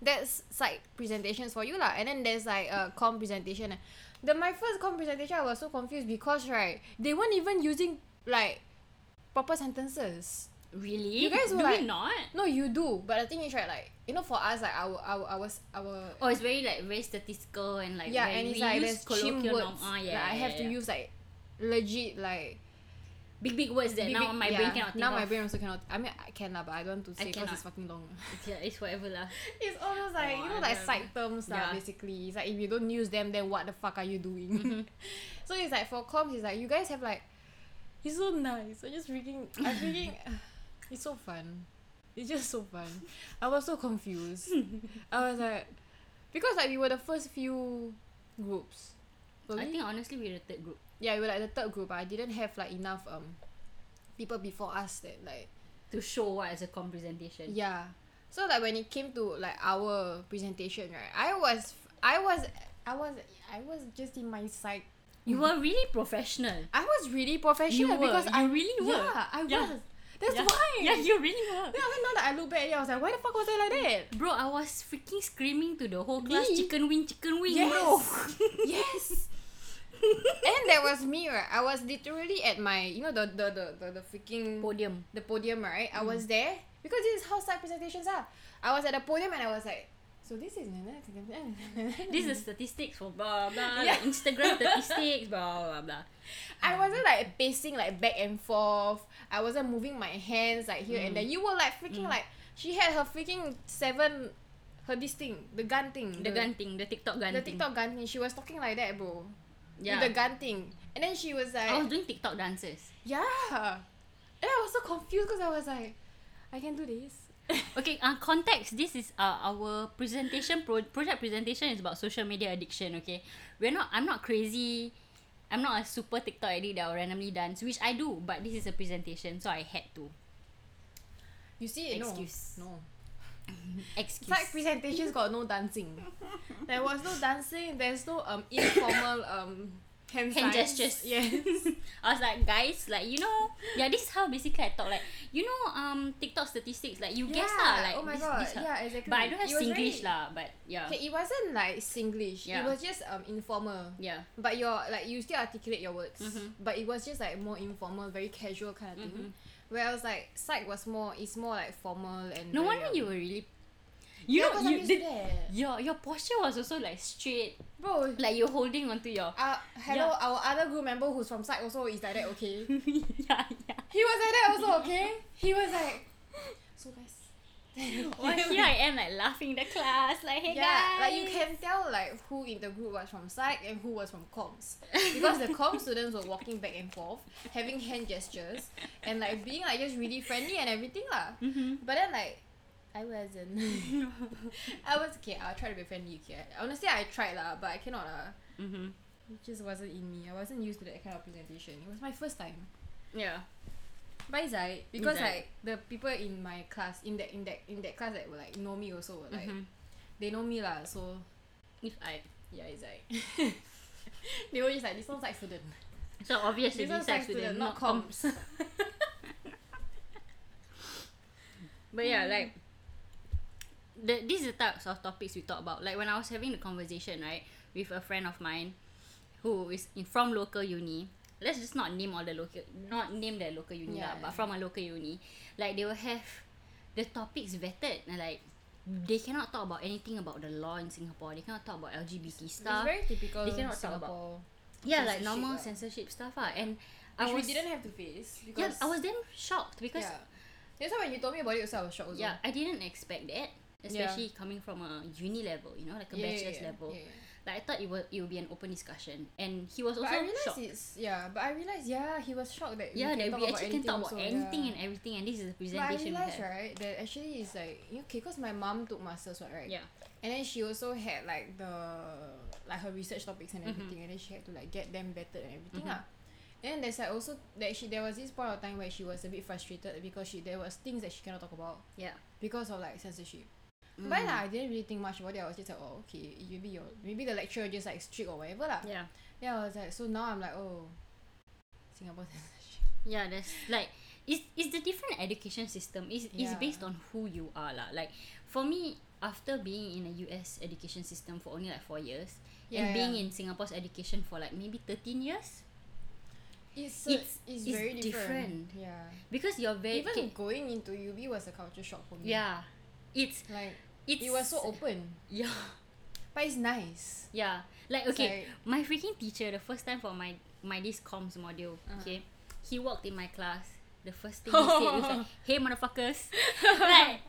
That's like presentations for you lah. And then there's like a com presentation. The my first com presentation I was so confused because right, they weren't even using like proper sentences. Really? You guys do were like- we not? No, you do. But the thing is right, like you know, for us like our our our our Oh, it's very like very statistical and like yeah, and it's like there's chim words. Ah, yeah, like I yeah, have to use like legit like big big words that big, now my yeah, brain cannot now my brain also cannot. I mean, I can lah, but I don't want to say because it's fucking long. It's, yeah, it's whatever lah. [LAUGHS] It's almost like Oh, you know like psych terms lah Yeah. basically. It's like if you don't use them then what the fuck are you doing? Mm-hmm. [LAUGHS] so it's like for comms it's like you guys have like it's so nice. I'm just freaking I'm freaking [LAUGHS] [SIGHS] it's so fun. It's just so fun. I was so confused. I was like because like we were the first few groups. I think honestly we're the third group. Yeah, we were like the third group, but I didn't have like enough um people before us that like to show what is a com presentation. Yeah. So like when it came to like our presentation, right? I was I was I was I was just in my side. You were really professional. I was really professional You were. because You I really were. Yeah, I Yeah. was. That's yeah. why. Yeah, you really were. Then now that I look back, yeah, I was like, why the fuck was I like that? Bro, I was freaking screaming to the whole class, Me? chicken wing, chicken wing, Yes. bro. yes. [LAUGHS] [LAUGHS] and there was me, right? I was literally at my, you know, the the the the, the freaking Podium. the podium, right? I Mm. was there because this is how psych presentations are. I was at the podium and I was like, so this is This is statistics for blah blah, Yeah. like Instagram statistics, blah blah blah. I wasn't like pacing like back and forth. I wasn't moving my hands like here and Mm. there. You were like freaking like she had her freaking seven her this thing, the gun thing. The gun thing, the TikTok gun The thing. TikTok gun thing. She was talking like that, bro. Yeah. With the gun thing. And then she was like I was doing TikTok dances. Yeah. And I was so confused because I was like, I can do this. [LAUGHS] Okay, uh, context. This is uh, our presentation pro- project presentation is about social media addiction. Okay, we're not. I'm not crazy. I'm not a super TikTok addict that will randomly dance, which I do. But this is a presentation, so I had to. You see, Excuse. no. No. [LAUGHS] Excuse. Side presentations got no dancing. There was no dancing. There's no um informal um hand, Hand gestures. [LAUGHS] Yes. I was like, guys, like you know, yeah, this is how basically I talk. Like you know, um, TikTok statistics, like you guess lah, like oh my this, god. this, yeah, exactly. But I don't have It Singlish lah. But yeah, Okay, it wasn't like Singlish. It Yeah. was just um informal. yeah, But your like you still articulate your words. Mhm. But it was just like more informal, very casual kind of thing. Mhm. Whereas like psych was more it's more like formal and no wonder um, you were really. You yeah, know, you, I'm used to the- that. your your posture was also like straight, Bro, like you're holding onto your. uh, hello, our other group member who's from psych also is like that, okay? [LAUGHS] yeah, yeah. He was like that also, okay? He was like, so guys. [LAUGHS] Here I am like laughing in the class, like hey yeah, guys. like you can tell like who in the group was from psych and who was from comms because the comm [LAUGHS] students were walking back and forth, having hand gestures and like being like just really friendly and everything lah. Mm-hmm. But then like I wasn't. [LAUGHS] I was okay. I'll try to be friendly. Okay, honestly I tried lah, but I cannot lah. Mm-hmm. It just wasn't in me. I wasn't used to that kind of presentation. It was my first time. Yeah. But it's like because like the people in my class in that in that in that class that were like know me also were like Mhm. they know me lah. So If I yeah, it's like [LAUGHS] they were just like this one's like student. so obviously This psych student, not not comms. [LAUGHS] but yeah, like the these are the types of topics we talk about. Like when I was having the conversation right with a friend of mine who is in from local uni. Let's just not name all the local, not name the local uni Yeah. lah, but from a local uni, like they will have the topics vetted and like they cannot talk about anything about the law in Singapore. They cannot talk about LGBT stuff. It's very typical. They cannot talk about- Singapore yeah, like normal lah. censorship stuff ah. And I Which was we didn't have to face yeah, because I was damn shocked because yeah. That's why when you told me about it, also I was shocked. Also. yeah, I didn't expect that, especially coming from a uni level, you know, like a Yeah, yeah, bachelor's yeah, level. Like I thought it would it would be an open discussion, and he was also But I shocked. it's yeah. But I realized yeah, he was shocked that Yeah, we that we actually can talk about also, anything yeah. and everything, and this is the But I presentation realized right that actually is like you know, okay, cause my mom took masters, what, right? Yeah. And then she also had like the like her research topics and Mhm. everything, and then she had to like get them better and everything Mhm. ah. And then there's like also that she there was this point of time where she was a bit frustrated because she there was things that she cannot talk about Yeah. because of like censorship. Mm. But like, I didn't really think much about it. I was just like, oh okay, maybe your maybe the lecturer just like strict or whatever lah. Yeah. Yeah, I was like, so now I'm like, oh, Singapore [LAUGHS] censorship. Yeah, there's like it's it's the different education system. It's it's Yeah. based on who you are lah. Like for me, after being in a US education system for only like four years Yeah, and being yeah. in Singapore's education for like maybe thirteen years, It's It's- it's, it's, it's very different. different. Yeah. because you're very Even okay, going into UB was a culture shock for me. yeah, it's Like it's it was so open, yeah. But it's nice. yeah. Like okay like- my freaking teacher the first time for my my this comms module Uh-huh. okay he walked in my class. The first thing he said was like [LAUGHS] hey motherfuckers. [LAUGHS] Like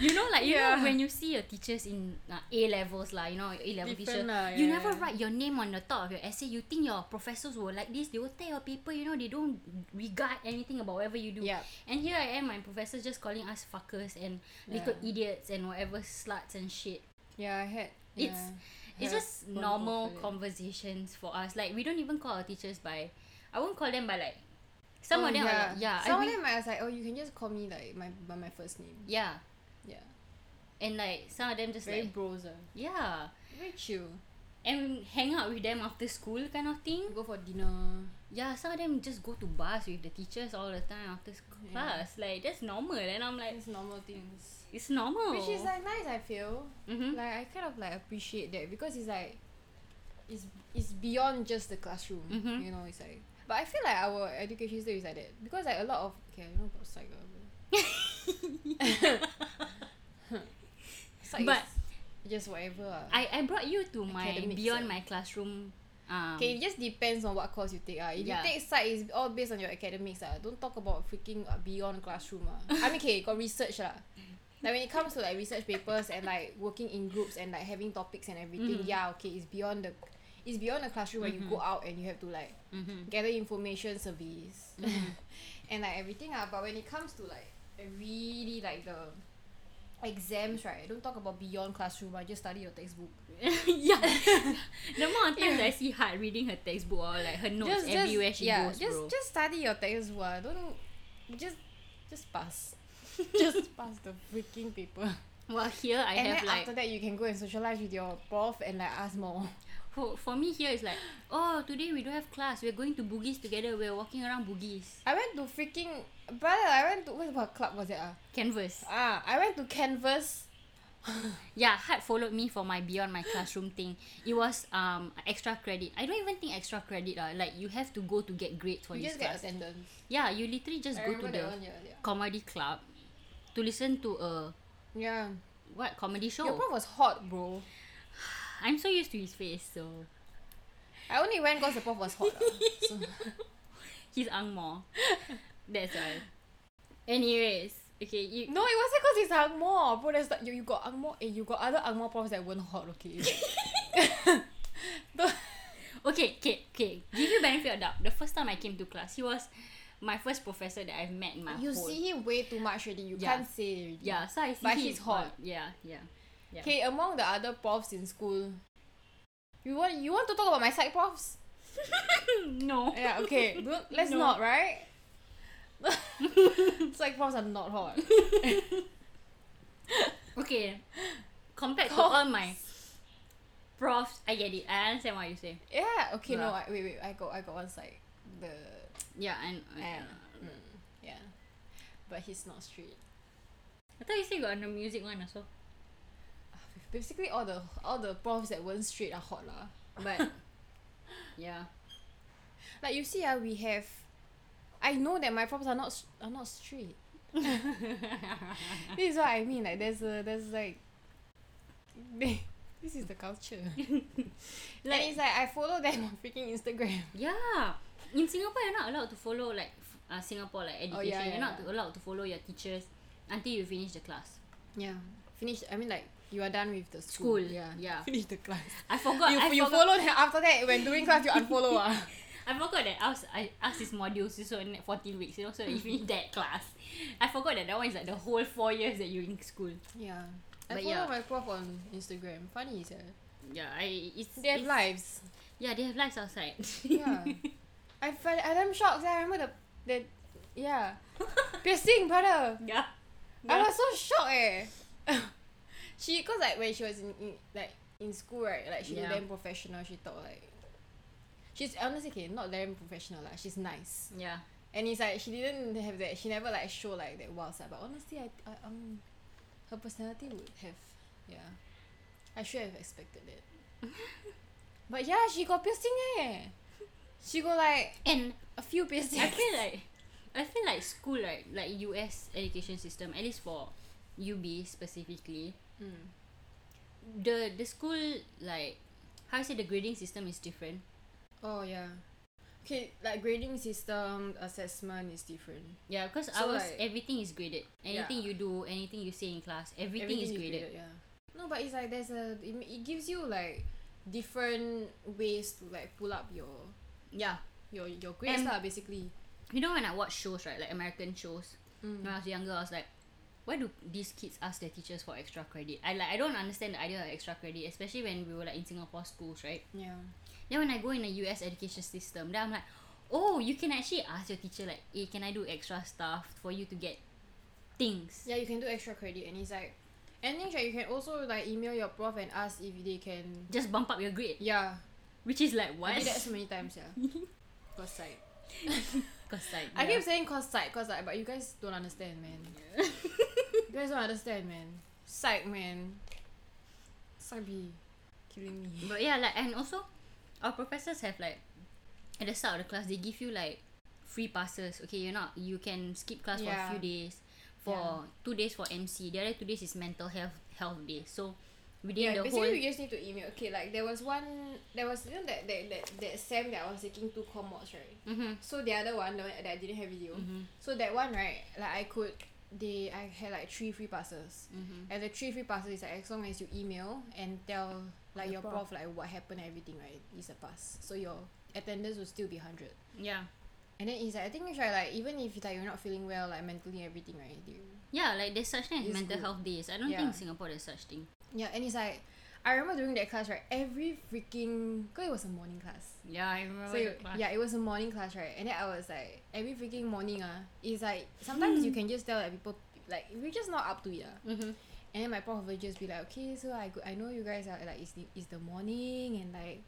you know like you know when you see your teachers in uh, A levels lah you know your A level teacher you never write your name on the top of your essay you think your professors will like this they will tear your paper you know they don't regard anything about whatever you do Yeah. and here I am my professors just calling us fuckers and little idiots and whatever sluts and shit Yeah, I had. It's- it's just normal conversations for us. Like we don't even call our teachers by I won't call them by like some Oh, of them yeah. are like yeah, Some I of them I was like, oh, you can just call me like my by my first name. Yeah. And like some of them just Very like bros. ah. yeah. Very chill. And hang out with them after school kind of thing. Go for dinner. Yeah, some of them just go to bars with the teachers all the time after school Yeah. class. Like that's normal. And I'm like It's normal things. it's normal. Which is like nice. I feel. mm-hmm. Like I kind of like appreciate that because it's like, it's it's beyond just the classroom. Mhm. You know, it's like. But I feel like our education system is like that because like a lot of okay, I don't know about psych. [LAUGHS] [LAUGHS] [LAUGHS] ah, but- Psych But- is just whatever. ah. I, I brought you to my Academics, beyond my classroom um Okay, it just depends on what course you take. Ah. If Yeah. you take psych, it's all based on your academics. Ah. Don't talk about freaking uh, beyond classroom. Ah. I mean, okay, got research. lah. Like when it comes to like research papers and like working in groups and like having topics and everything, Mhm. yeah, okay, it's beyond the it's beyond the classroom where you go out and you have to like mhm. gather information, surveys, Mhm. [LAUGHS] and like everything. Ah. But when it comes to like really like the exams, right? Don't talk about beyond classroom. I just study your textbook. [LAUGHS] yeah. the amount of times I see Hart reading her textbook or like her notes everywhere she yeah, goes, just bro. just study your textbook. ah. Don't just just pass. [LAUGHS] just pass the freaking paper. well, here I and have then like after that you can go and socialize with your prof and like ask more. For, for me here it's like, oh today we don't have class. We're going to Bugis together. We're walking around Bugis. I went to freaking brother. I went to what, what club was it? Ah, Canvas. ah, I went to Canvas. [LAUGHS] Yeah, Hart followed me for my beyond my classroom thing. It was um extra credit. I don't even think extra credit uh, like you have to go to get grades for You this just get attendance. Yeah, you literally just I go to the one. Yeah, yeah. comedy club to listen to a Yeah. what comedy show. Your prof was hot, bro. I'm so used to his face, so I only went because the prof was hot. so, [LAUGHS] he's angmo. That's why. Anyways, okay, you no, it wasn't because he's angmo, bro. There's like, you, you got angmo, and eh, you got other angmo profs that weren't hot. Okay. [LAUGHS] okay, okay, okay. Give you benefit of doubt. The first time I came to class, he was my first professor that I've met in my you whole. see him way too much already. You Yeah. can't say already. Yeah, so I see But him he's hot. Yeah, yeah. Okay, among the other profs in school, you want you want to talk about my psych profs? [LAUGHS] no. Yeah, okay. [LAUGHS] Don't, let's No. not, right? [LAUGHS] psych profs are not hot. Okay. Compared to Cause- all my profs, I get it. I understand what you say. Yeah. Okay. No. I, wait. Wait. I got. I got one psych. The Yeah, and yeah. Mm, yeah. But he's not straight. I thought you said you got the music one also. Basically, all the all the profs that weren't straight are hot lah. But [LAUGHS] Yeah. like you see, ah, we have. I know that my profs are not are not straight. [LAUGHS] this is what I mean. Like there's a there's like. this is the culture. [LAUGHS] like it's like I follow them on freaking Instagram. Yeah. In Singapore, you're not allowed to follow like uh, Singapore like education. Oh, yeah, you're not yeah. allowed to follow your teachers until you finish the class. Yeah. Finish. I mean, like you are done with the school. School. Yeah. Yeah. Finish the class. I forgot. you I you forgot. follow them after that when doing class you [LAUGHS] unfollow ah. [LAUGHS] I forgot that I ours, I asked this module so in 14 weeks, you know, so you finish that class. I forgot that that one is like the whole four years that you're in school. Yeah. I But follow yeah. my prof on Instagram. Funny, sir. Yeah, I it's, They have it's- lives. Yeah, they have lives outside. Yeah. [LAUGHS] I felt I am shocked. I remember the the yeah piercing brother. yeah. I was so shocked eh. She cause like when she was in, in like in school right like she Yeah. damn professional. She thought like she's honestly okay not damn professional like she's nice. Yeah. And it's like she didn't have that. She never like show like that wild side. But honestly, I, I um, her personality would have, yeah. I should have expected it. [LAUGHS] but yeah, she got piercing eh. She got like And a few piercings. I feel like I feel like school right, like US education system, at least for UB specifically, Mm. the the school like how I say the grading system is different. Oh yeah. Okay, like grading system assessment is different. Yeah, because So, ours like- everything is graded. Anything you do, anything you say in class, everything, is graded. yeah. No, but it's like there's a it, it gives you like different ways to like pull up your Yeah. your your grades And- lah basically. You know when I watch shows right, like American shows, Mm. when I was younger, I was like, why do these kids ask their teachers for extra credit? I like I don't understand the idea of extra credit, especially when we were like in Singapore schools, right? Yeah. Then when I go in the US education system, then I'm like, oh, you can actually ask your teacher like, hey, can I do extra stuff for you to get things? Yeah, you can do extra credit, and it's like, and things like you can also like email your prof and ask if they can. Just bump up your grade, Yeah, which is like what? I did that so many times. Yeah, [LAUGHS] cause psych. Cause like I keep saying cause psych, cause like, but you guys don't understand, man. [LAUGHS] you guys don't understand, man. Psych, man. Be killing me. But yeah, like and also our professors have like at the start of the class they give you like free passes. Okay, you're not you can skip class for a few days. For Yeah. two days for MC. The other two days is mental health health day. So within Yeah, the basically whole we just need to email. Okay, like there was one, there was you know that that that, that sem that I was taking two core mods right. mm-hmm. So the other one, the one that I didn't have video. Mm-hmm. So that one right, like I could, they I had like three free passes. Mm-hmm. And the three free passes is like as long as you email and tell like your prof. like what happened and everything right is a pass. So your attendance will still be hundred. Yeah. And then it's like I think it's right like even if like you're not feeling well like mentally and everything right. You, Yeah, like there's such thing as It's mental good. health days. I don't Yeah. think in Singapore there's such thing. yeah, and it's like I remember during that class right, every freaking cause it was a morning class. Yeah, I remember So it- yeah, it was a morning class, right? And then I was like, every freaking morning, ah, it's like sometimes you can just tell like people like we're just not up to it, ah. Mm-hmm. And then my prof will just be like, okay, so I go, I know you guys are like it's the, it's the morning and like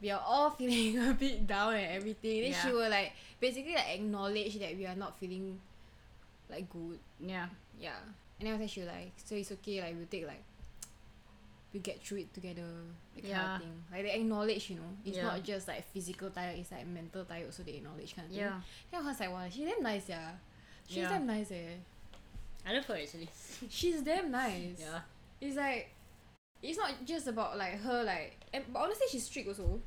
we are all [LAUGHS] feeling a bit down and everything. Then she Yeah. will like basically like acknowledge that we are not feeling like good. Yeah. Yeah. And then after that she will like, so it's okay, like we'll take like we get through it together, that kind of thing. Like they acknowledge, you know. It's not just like physical tired, it's like mental tired also they acknowledge kind of thing. Yeah. Then I was like, damn nice, yeah. She's damn nice, eh. I love her actually. [LAUGHS] She's damn nice. Yeah. It's like it's not just about like her like and, but honestly she's strict also.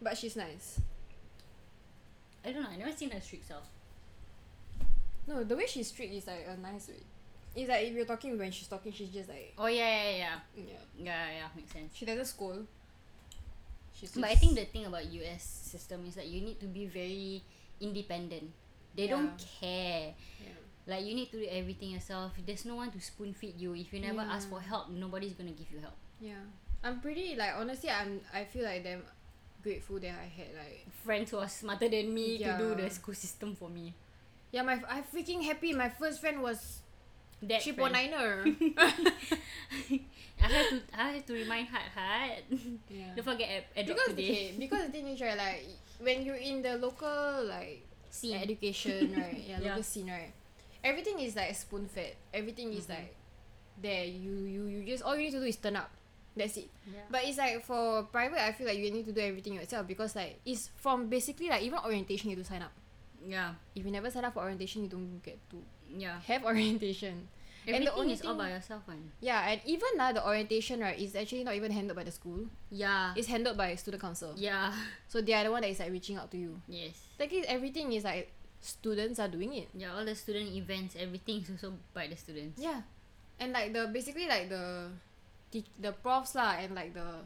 But she's nice. I don't know. I never seen her strict self. No, the way she's strict is like a nice way. It's like if you're talking when she's talking, she's just like Oh yeah, yeah, yeah, yeah. yeah, yeah. Makes sense. She doesn't scold. She's But I think the thing about US system is that you need to be very independent. They don't care. yeah. Like you need to do everything yourself. There's no one to spoon feed you. If you never ask for help, nobody's gonna give you help. yeah. I'm pretty like honestly I'm I feel like them grateful that I had like Friends who are smarter than me to do the school system for me. yeah my I freaking happy my first friend was That triple friend. niner. [LAUGHS] [LAUGHS] I have to I have to remind Hat Hat. yeah. Don't forget ad- adopt because today. okay, because the thing is right like when you're in the local like Scene. education right [LAUGHS] yeah, Yeah. local scene right everything is like spoon fed everything is Mhm. like there you you you just all you need to do is turn up that's it Yeah. but it's like for private I feel like you need to do everything yourself because like it's from basically like even orientation you have to sign up yeah. if you never sign up for orientation you don't get to Yeah. have [LAUGHS] orientation And the Everything only is all by yourself, one. yeah and even now the orientation right is actually not even handled by the school Yeah. it's handled by student council Yeah. so they are the one that is like reaching out to you Yes. like everything is like students are doing it Yeah, all the student events, everything is also by the students. Yeah, and like the basically like the the, the profs lah and like the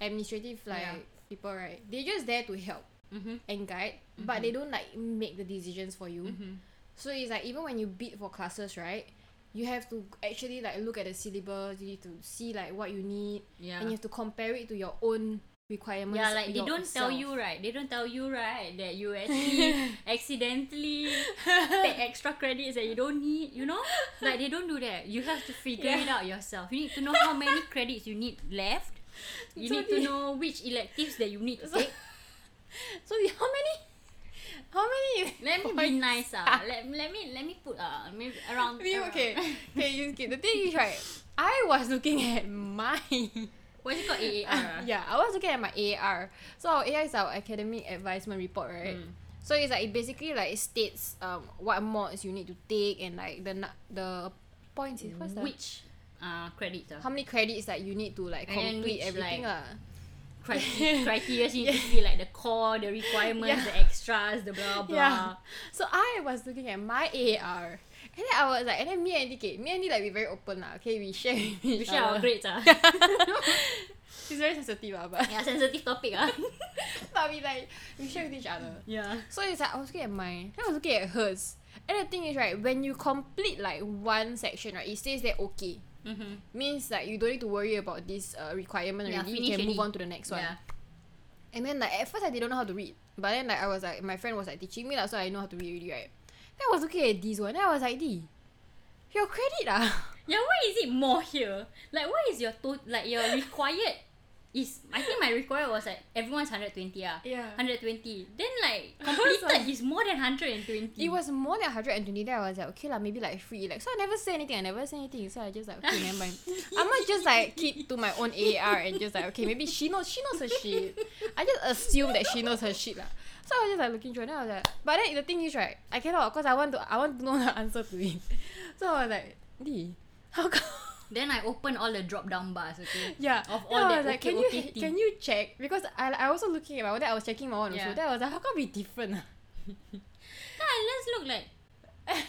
administrative like Yeah. people right, they just there to help Mm-hmm. and guide, but they don't like make the decisions for you. Mm-hmm. So it's like even when you bid for classes, right, you have to actually like look at the syllabus. You need to see like what you need, Yeah. and you have to compare it to your own requirements. Yeah, like they don't tell you right. They don't tell you right that you [LAUGHS] actually accidentally take extra credits that you don't need. You know, like they don't do that. You have to figure it out yourself. You need to know how many credits you need left. [LAUGHS] You So need to know which electives that you need to So- take. [LAUGHS] So how many? How many? [LAUGHS] Let me be nice ah. [LAUGHS] Let, let me let me put uh maybe around. Me, around- okay, okay. You, okay. The thing is right. I was looking at my What's it called [LAUGHS] AAR? ah? yeah, I was looking at my AAR. So our AAR is our academic advisement report, right? Mm. So it's like it basically like states um what mods you need to take and like the the points is what's the Which uh credits ah? how many credits that you need to like complete everything like, lah. [LAUGHS] criteria, criteria you need to see like the core, the requirements, the extras, the blah blah. Yeah. So I was looking at my AR. And then I was like, and then me and DK, me and D like we very open lah. Okay, we share with We share our grades ah. [LAUGHS] It's very sensitive lah, but yeah, sensitive topic ah. [LAUGHS] but we like we share with each other. yeah. So it's like I was looking at mine, then I was looking at hers. And the thing is right, when you complete like one section, right, it says that okay. Mm-hmm. Means like you don't need to worry about this uh, requirement Yeah, already. You finish can move on to the next one. Yeah. And then like at first I didn't know how to read. But then like I was like my friend was like teaching me lah, so I know how to read already, right? Then I was looking at this one, then I was like, D, your credit ah. Yeah, why is it more here? Like, why is your to like your required? Is I think my required was like everyone's hundred twenty ah. Yeah. Hundred twenty. Then like [LAUGHS] completed is more than hundred and twenty. It was more than 120 then I was like okay lah maybe like free like so I never say anything I never say anything so I just like okay never mind [LAUGHS] I might just like keep to my own AR and just like okay maybe she knows she knows her shit I just assume that she knows her shit lah so I was just like looking through and then I was like but then the thing is right I cannot cause I want to I want to know the answer to it [LAUGHS] so I was like D how come Then I open all the drop down bars. Okay. yeah Of all I that like okay, can you thing. can you check because I I also looking at my one I was checking my one also Yeah. then I was like how come we different ah? [LAUGHS] Nah, let's look like. [LAUGHS]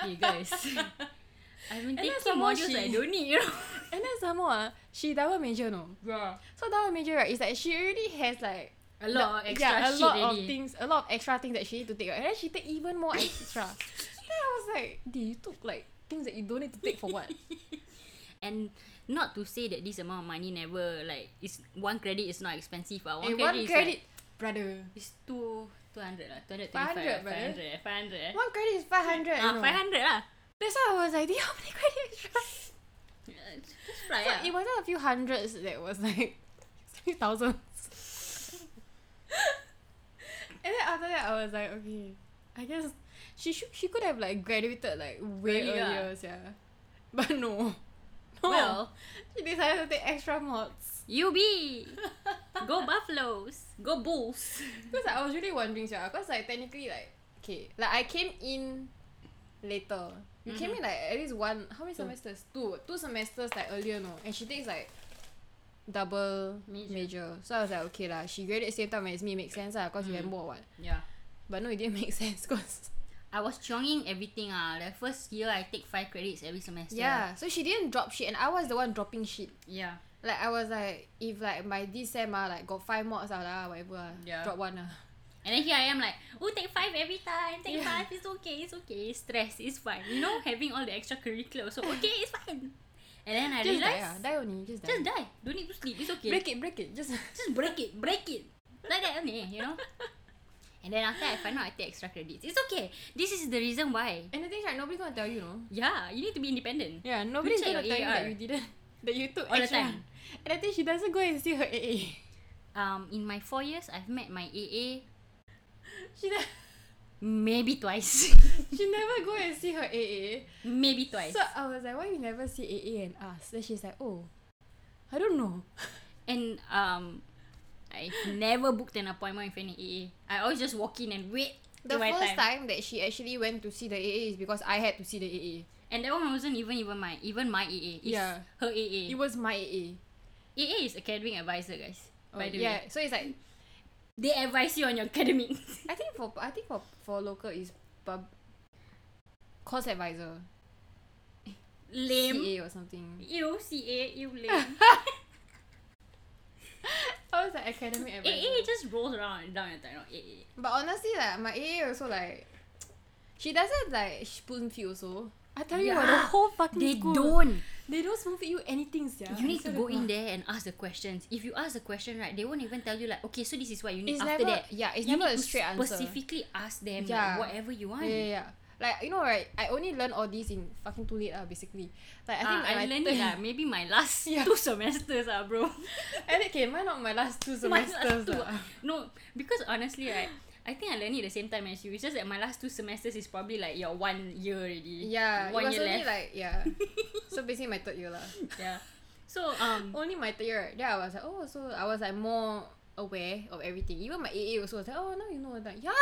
hey guys. [LAUGHS] I've been And taking some modules I don't need. You know. and then some more ah, she double major no Yeah. So double major right is like she already has like A lot the- of extra yeah, a shit lot already. of things, a lot of extra things that she need to take, right? and then she take even more extra. then I was like, "Dude, you took like things that you don't need to take for what?" And not to say that this amount of money never like is one credit is not expensive. But one and credit one is credit, like, brother, is two two hundred lah. Two hundred 500, twenty five. brother. Five hundred. Five hundred. eh. one credit is five hundred. Ah, five hundred lah. That's why I was like, "Dude, how many credit extra?" Yeah, Just fly So ah. it wasn't a few hundreds that was like [LAUGHS] three thousands. and then after that, I was like, okay, I guess she should she could have like graduated like way Really earlier, yeah. But no. Well, She decided to take extra mods. UB. [LAUGHS] Go Buffaloes. Go Bulls. Because I was really wondering, yeah, because like technically like okay, like I came in later. You came in like at least one. How many Two. semesters? Two. Two semesters like earlier no, and she takes like double Major. major. So I was like, okay lah. She graduated same time as me. Makes sense lah, cause you Mm. have more what. Yeah. But no, it didn't [LAUGHS] make sense, cause I was chionging everything ah. The first year I take five credits every semester. yeah. So she didn't drop shit, and I was the one dropping shit. Yeah. Like I was like, if like my this sem ah, like got five mods ah, lah, whatever ah, Yeah. drop one ah. And then here I am like, oh take five every time, take Yeah. five, it's okay, it's okay. Stress is fine. You know, having all the extracurricular also okay, it's fine. And then I Just die realized ah, die only, just die. just die. Don't need to sleep, it's okay. break it, break it, just. Just break it, break it. Like that only, you know? [LAUGHS] And then after I find out I take extra credits. It's okay. This is the reason why. And the thing is, right, nobody gonna tell you, no. Yeah, you need to be independent. Yeah, nobody's gonna tell you that you didn't, [LAUGHS] that you took All the extra. time. And I think she doesn't go and see her AA. Um, in my four years, I've met my AA [LAUGHS] She ne- maybe twice. [LAUGHS] she never go and see her AA. maybe twice. So I was like, why you never see AA and us? Then she's like, oh, I don't know. And um, I've never booked an appointment with any AA. I always just walk in and wait The first time. time. that she actually went to see the AA is because I had to see the AA. And that one wasn't even even my even my AA. It's Yeah. her AA. It was my AA. AA is academic advisor, guys. by Oh, the yeah, way, so it's like they advise you on your academic. [LAUGHS] I think for I think for for local is pub course advisor lame. CA or something. You CA, you lame. [LAUGHS] I was like academic advisor. AA just rolls around and down your time. No, AA. But honestly, like my AA also like, she doesn't like spoon feed also. I tell you what, the Yeah. whole fucking They school, don't. They don't spoon feed you anything, yeah. You need to go in there and ask the questions. If you ask the question right, they won't even tell you like, okay, so this is what you need It's after never, that. yeah, it's you never need a to straight answer. specifically ask them Yeah. like, whatever you want. Yeah, yeah, yeah. Like you know, right? I only learned all these in fucking too late, ah. Basically, like I Ah, think I my learned it lah. Maybe my last [LAUGHS] Yeah. two semesters ah, bro. [LAUGHS] I think okay, mine not my last two [LAUGHS] My last semesters. two. lah. No, because honestly, right, I think I learned it the same time as you. It's just that my last two semesters is probably like your one year already. Yeah, one it was year only left. like yeah. so basically my third year lah. yeah. So um, Only my third year. Then I was like, oh, so I was like more aware of everything. Even my AA also was like, oh, now you know. that yeah,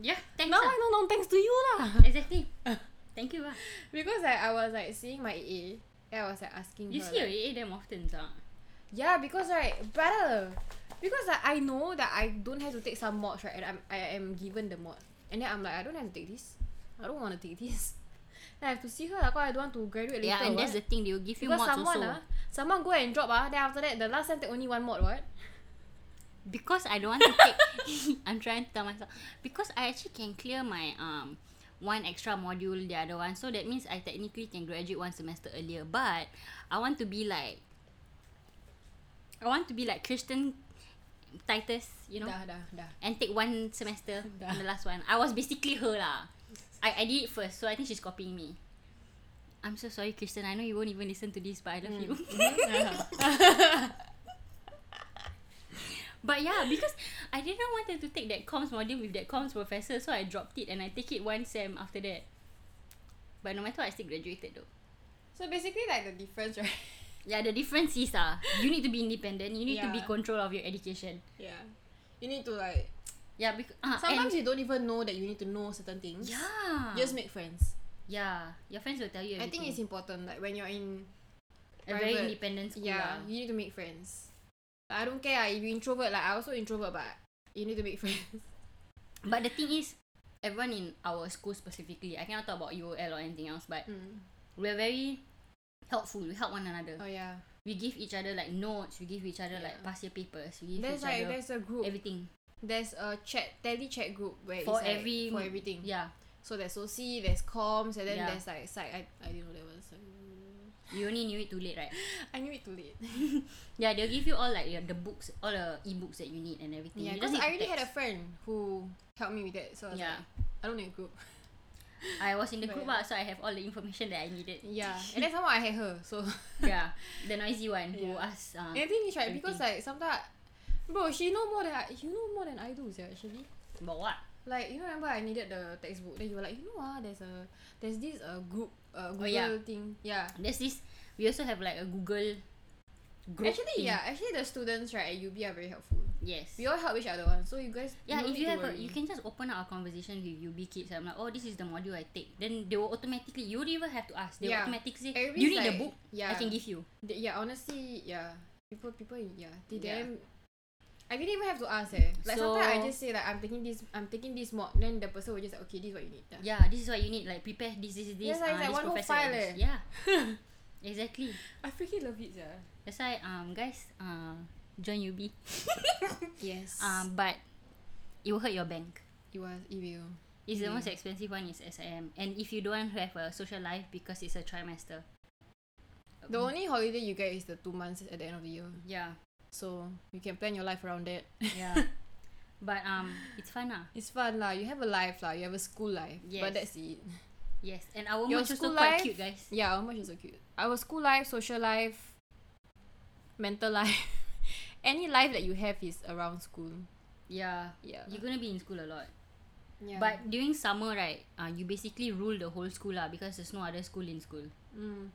yeah, thanks. now ah. I know. No, thanks to you lah. Exactly. [LAUGHS] Thank you ah. because like I was like seeing my AA. Then I was like asking You her. see your like, AA damn often, ah. Yeah, because right, brother, because like I know that I don't have to take some mods right, and I'm I am given the mod, and then I'm like I don't have to take this. I don't want to take this. [LAUGHS] Then I have to see her like, I don't want to graduate later. Yeah, and that's the thing. They will give you because mods someone also. ah, someone go and drop ah. Then after that, the last time take only one mod. What? Because I don't want to take [LAUGHS] I'm trying to tell myself because I actually can clear my um one extra module the other one so that means I technically can graduate one semester earlier but I want to be like I want to be like Christian Titus you know Dah, dah, dah. and take one semester [LAUGHS] Dah. on the last one. I was basically her lah. I, I did it first so I think she's copying me. I'm so sorry Kristen I know you won't even listen to this but I love you [LAUGHS] But yeah, because I didn't wanted to take that comms module with that comms professor, so I dropped it and I take it one sem after that. But no matter what, I still graduated though. so basically, like the difference, right? [LAUGHS] Yeah, the difference is ah, you need to be independent. You need to be control of your education. Yeah. You need to like. Yeah, because uh, Sometimes you don't even know that you need to know certain things. yeah, Just make friends. yeah, your friends will tell you. I think it's important. Like when you're in a very private- independent school. Yeah, lah. you need to make friends. I don't care if you introvert. Like I also introvert, but you need to make friends. [LAUGHS] But the thing is, everyone in our school specifically, I cannot talk about UOL or anything else, but Mm. we're very helpful. We help one another. Oh yeah. We give each other like notes. We give each other like Yeah. past year papers. We give There's each like other there's a group. everything. There's a chat tele chat group where For it's like every- for everything. Yeah, So there's OC, there's comms, and then Yeah. there's like site. I I didn't know there was. um, you only knew it too late, right? [LAUGHS] I knew it too late. [LAUGHS] Yeah, they'll give you all like the books, all the e-books that you need and everything. yeah, because I already to had a text. friend who helped me with that. So I Yeah. like, I don't need a group. [LAUGHS] I was in the But group yeah. ah, so I have all the information that I needed. Yeah, and then somehow I had her. So yeah, the noisy one who Yeah. asked. Uh, and the thing is right because like sometimes, bro, she know more than I, you know more than I do. Yeah, actually. about what? Like you know, remember I needed the textbook. Then you were like, you know ah, there's a there's this uh, group uh, Google yeah. thing. Yeah. There's this. We also have like a Google group. Actually, thing. yeah. Actually, the students right at UB are very helpful. Yes. We all help each other one. So you guys Yeah, if you have a, you can just open up a conversation with UB kids. I'm like, oh, this is the module I take. Then they will automatically. You don't even have to ask. They Yeah. will automatically say, Everybody's you need the like- book. Yeah. I can give you. They- yeah, honestly, yeah. People, people, yeah. They Yeah. damn. I didn't even have to ask eh. Like So- sometimes I just say like I'm taking this, I'm taking this mod. Then the person will just like, okay, this is what you need. Yeah. Yeah, this is what you need. Like prepare this, this, this. Yes, like, uh, it's like this one whole file eh. Yeah. [LAUGHS] exactly. I freaking love it, yeah. That's why, um, guys, uh, join UB. [LAUGHS] Yes. Um, but it will hurt your bank. it was it will. It's the Yeah. most expensive one is SIM. And if you don't have a social life because it's a trimester. The only holiday you get is the two months at the end of the year. Yeah. So you can plan your life around that. Yeah. [LAUGHS] but um it's fun ah. It's fun lah. You have a life lah. You have a school life. Yes. But that's it. Yes. And our Your merch also school quite life? cute guys. Yeah, how much is so cute. Our school life, social life, mental life, [LAUGHS] any life that you have is around school. Yeah. Yeah. You're gonna be in school a lot. yeah. But during summer right, uh, you basically rule the whole school lah because there's no other school in school. mm,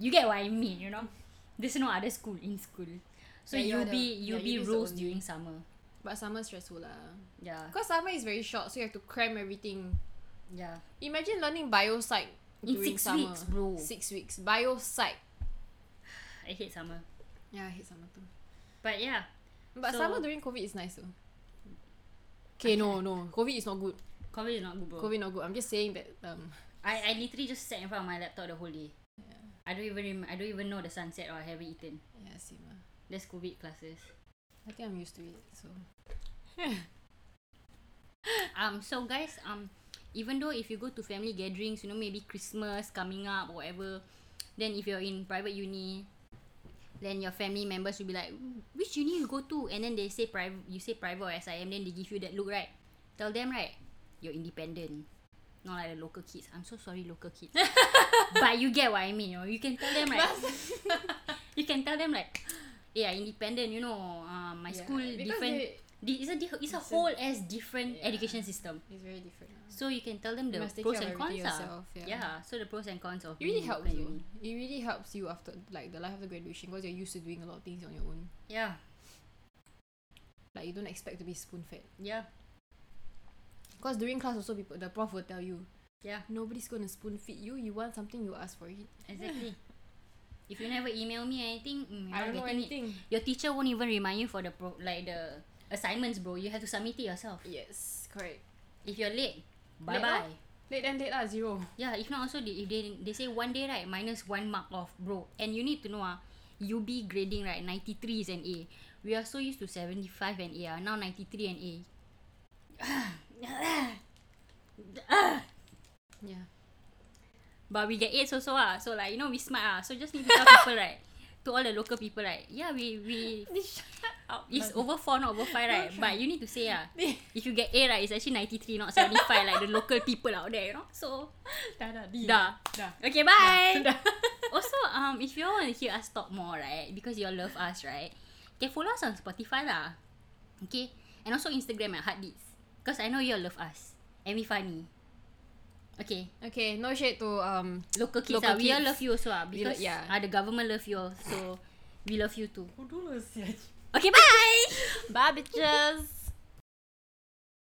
You get what I mean, you know? There's no other school in school. So Yeah, you're UB the- yeah, UB is the rules during summer. but summer stressful lah. Yeah. Because summer is very short, so you have to cram everything. Yeah. Imagine learning bio psych In during six summer. weeks, bro. Six weeks. Bio psych. I hate summer. Yeah, I hate summer too. But yeah. But So- summer during COVID is nice though. Okay, no, no. COVID is not good. COVID is not good, bro. COVID not good. I'm just saying that um I, I literally just sat in front of my laptop the whole day. I don't even rem- I don't even know the sunset or I haven't eaten. yeah, same. That's COVID classes. I think I'm used to it. So [LAUGHS] Um so guys, um even though if you go to family gatherings, you know, maybe Christmas coming up or whatever, then if you're in private uni, then your family members will be like, which uni you go to? And then they say private you say private or SIM, then they give you that look, right? Tell them right, you're independent. Not like the local kids. I'm so sorry, local kids. [LAUGHS] but you get what I mean, you know. You can tell them right. [LAUGHS] you can tell them like, yeah, independent, you know, uh, my Yeah, school different they- it's a it's a whole as different Yeah. education system. it's very different. lah. So you can tell them the pros and of cons. yourself, yeah. yeah. So the pros and cons of It really helps you. It really helps you after like the life after graduation because you're used to doing a lot of things on your own. Yeah, Like you don't expect to be spoon fed. yeah, Because during class also people the prof will tell you yeah. nobody's gonna spoon feed you. You want something, you ask for it. Exactly. if you never email me anything, mm, I don't know getting it. anything. Your teacher won't even remind you for the pro- like the assignments, bro. You have to submit it yourself. Yes, correct. If you're late, Late bye bye. Late then late lah zero. Yeah, if not also they, if they they say one day right minus one mark off, bro. And you need to know ah, UB grading right, ninety three is an A. We are so used to seventy five and A. ah. Now ninety three and A. [LAUGHS] Yeah. But we get A's also ah. So like you know we smart ah. So just need to tell people right. To all the local people right. Yeah, we we Shut up. it's over four not over five right. But you need to say ah. If you get A right, it's actually ninety three not seventy five like the local people out there. You know. So dah dah di. dah. Dah. Okay, bye. Dah. [LAUGHS] also, um, if you all want to hear us talk more, right, because you all love us, right, can follow us on Spotify lah. Okay, and also Instagram at Heartbeats, because I know you all love us and we funny. Okay, Okay, no shade to um local kids Local ah, we all kids. love you also ah, We lo- because yeah. ah, the government love you all, so we love you too. Okay, bye. Bye bitches.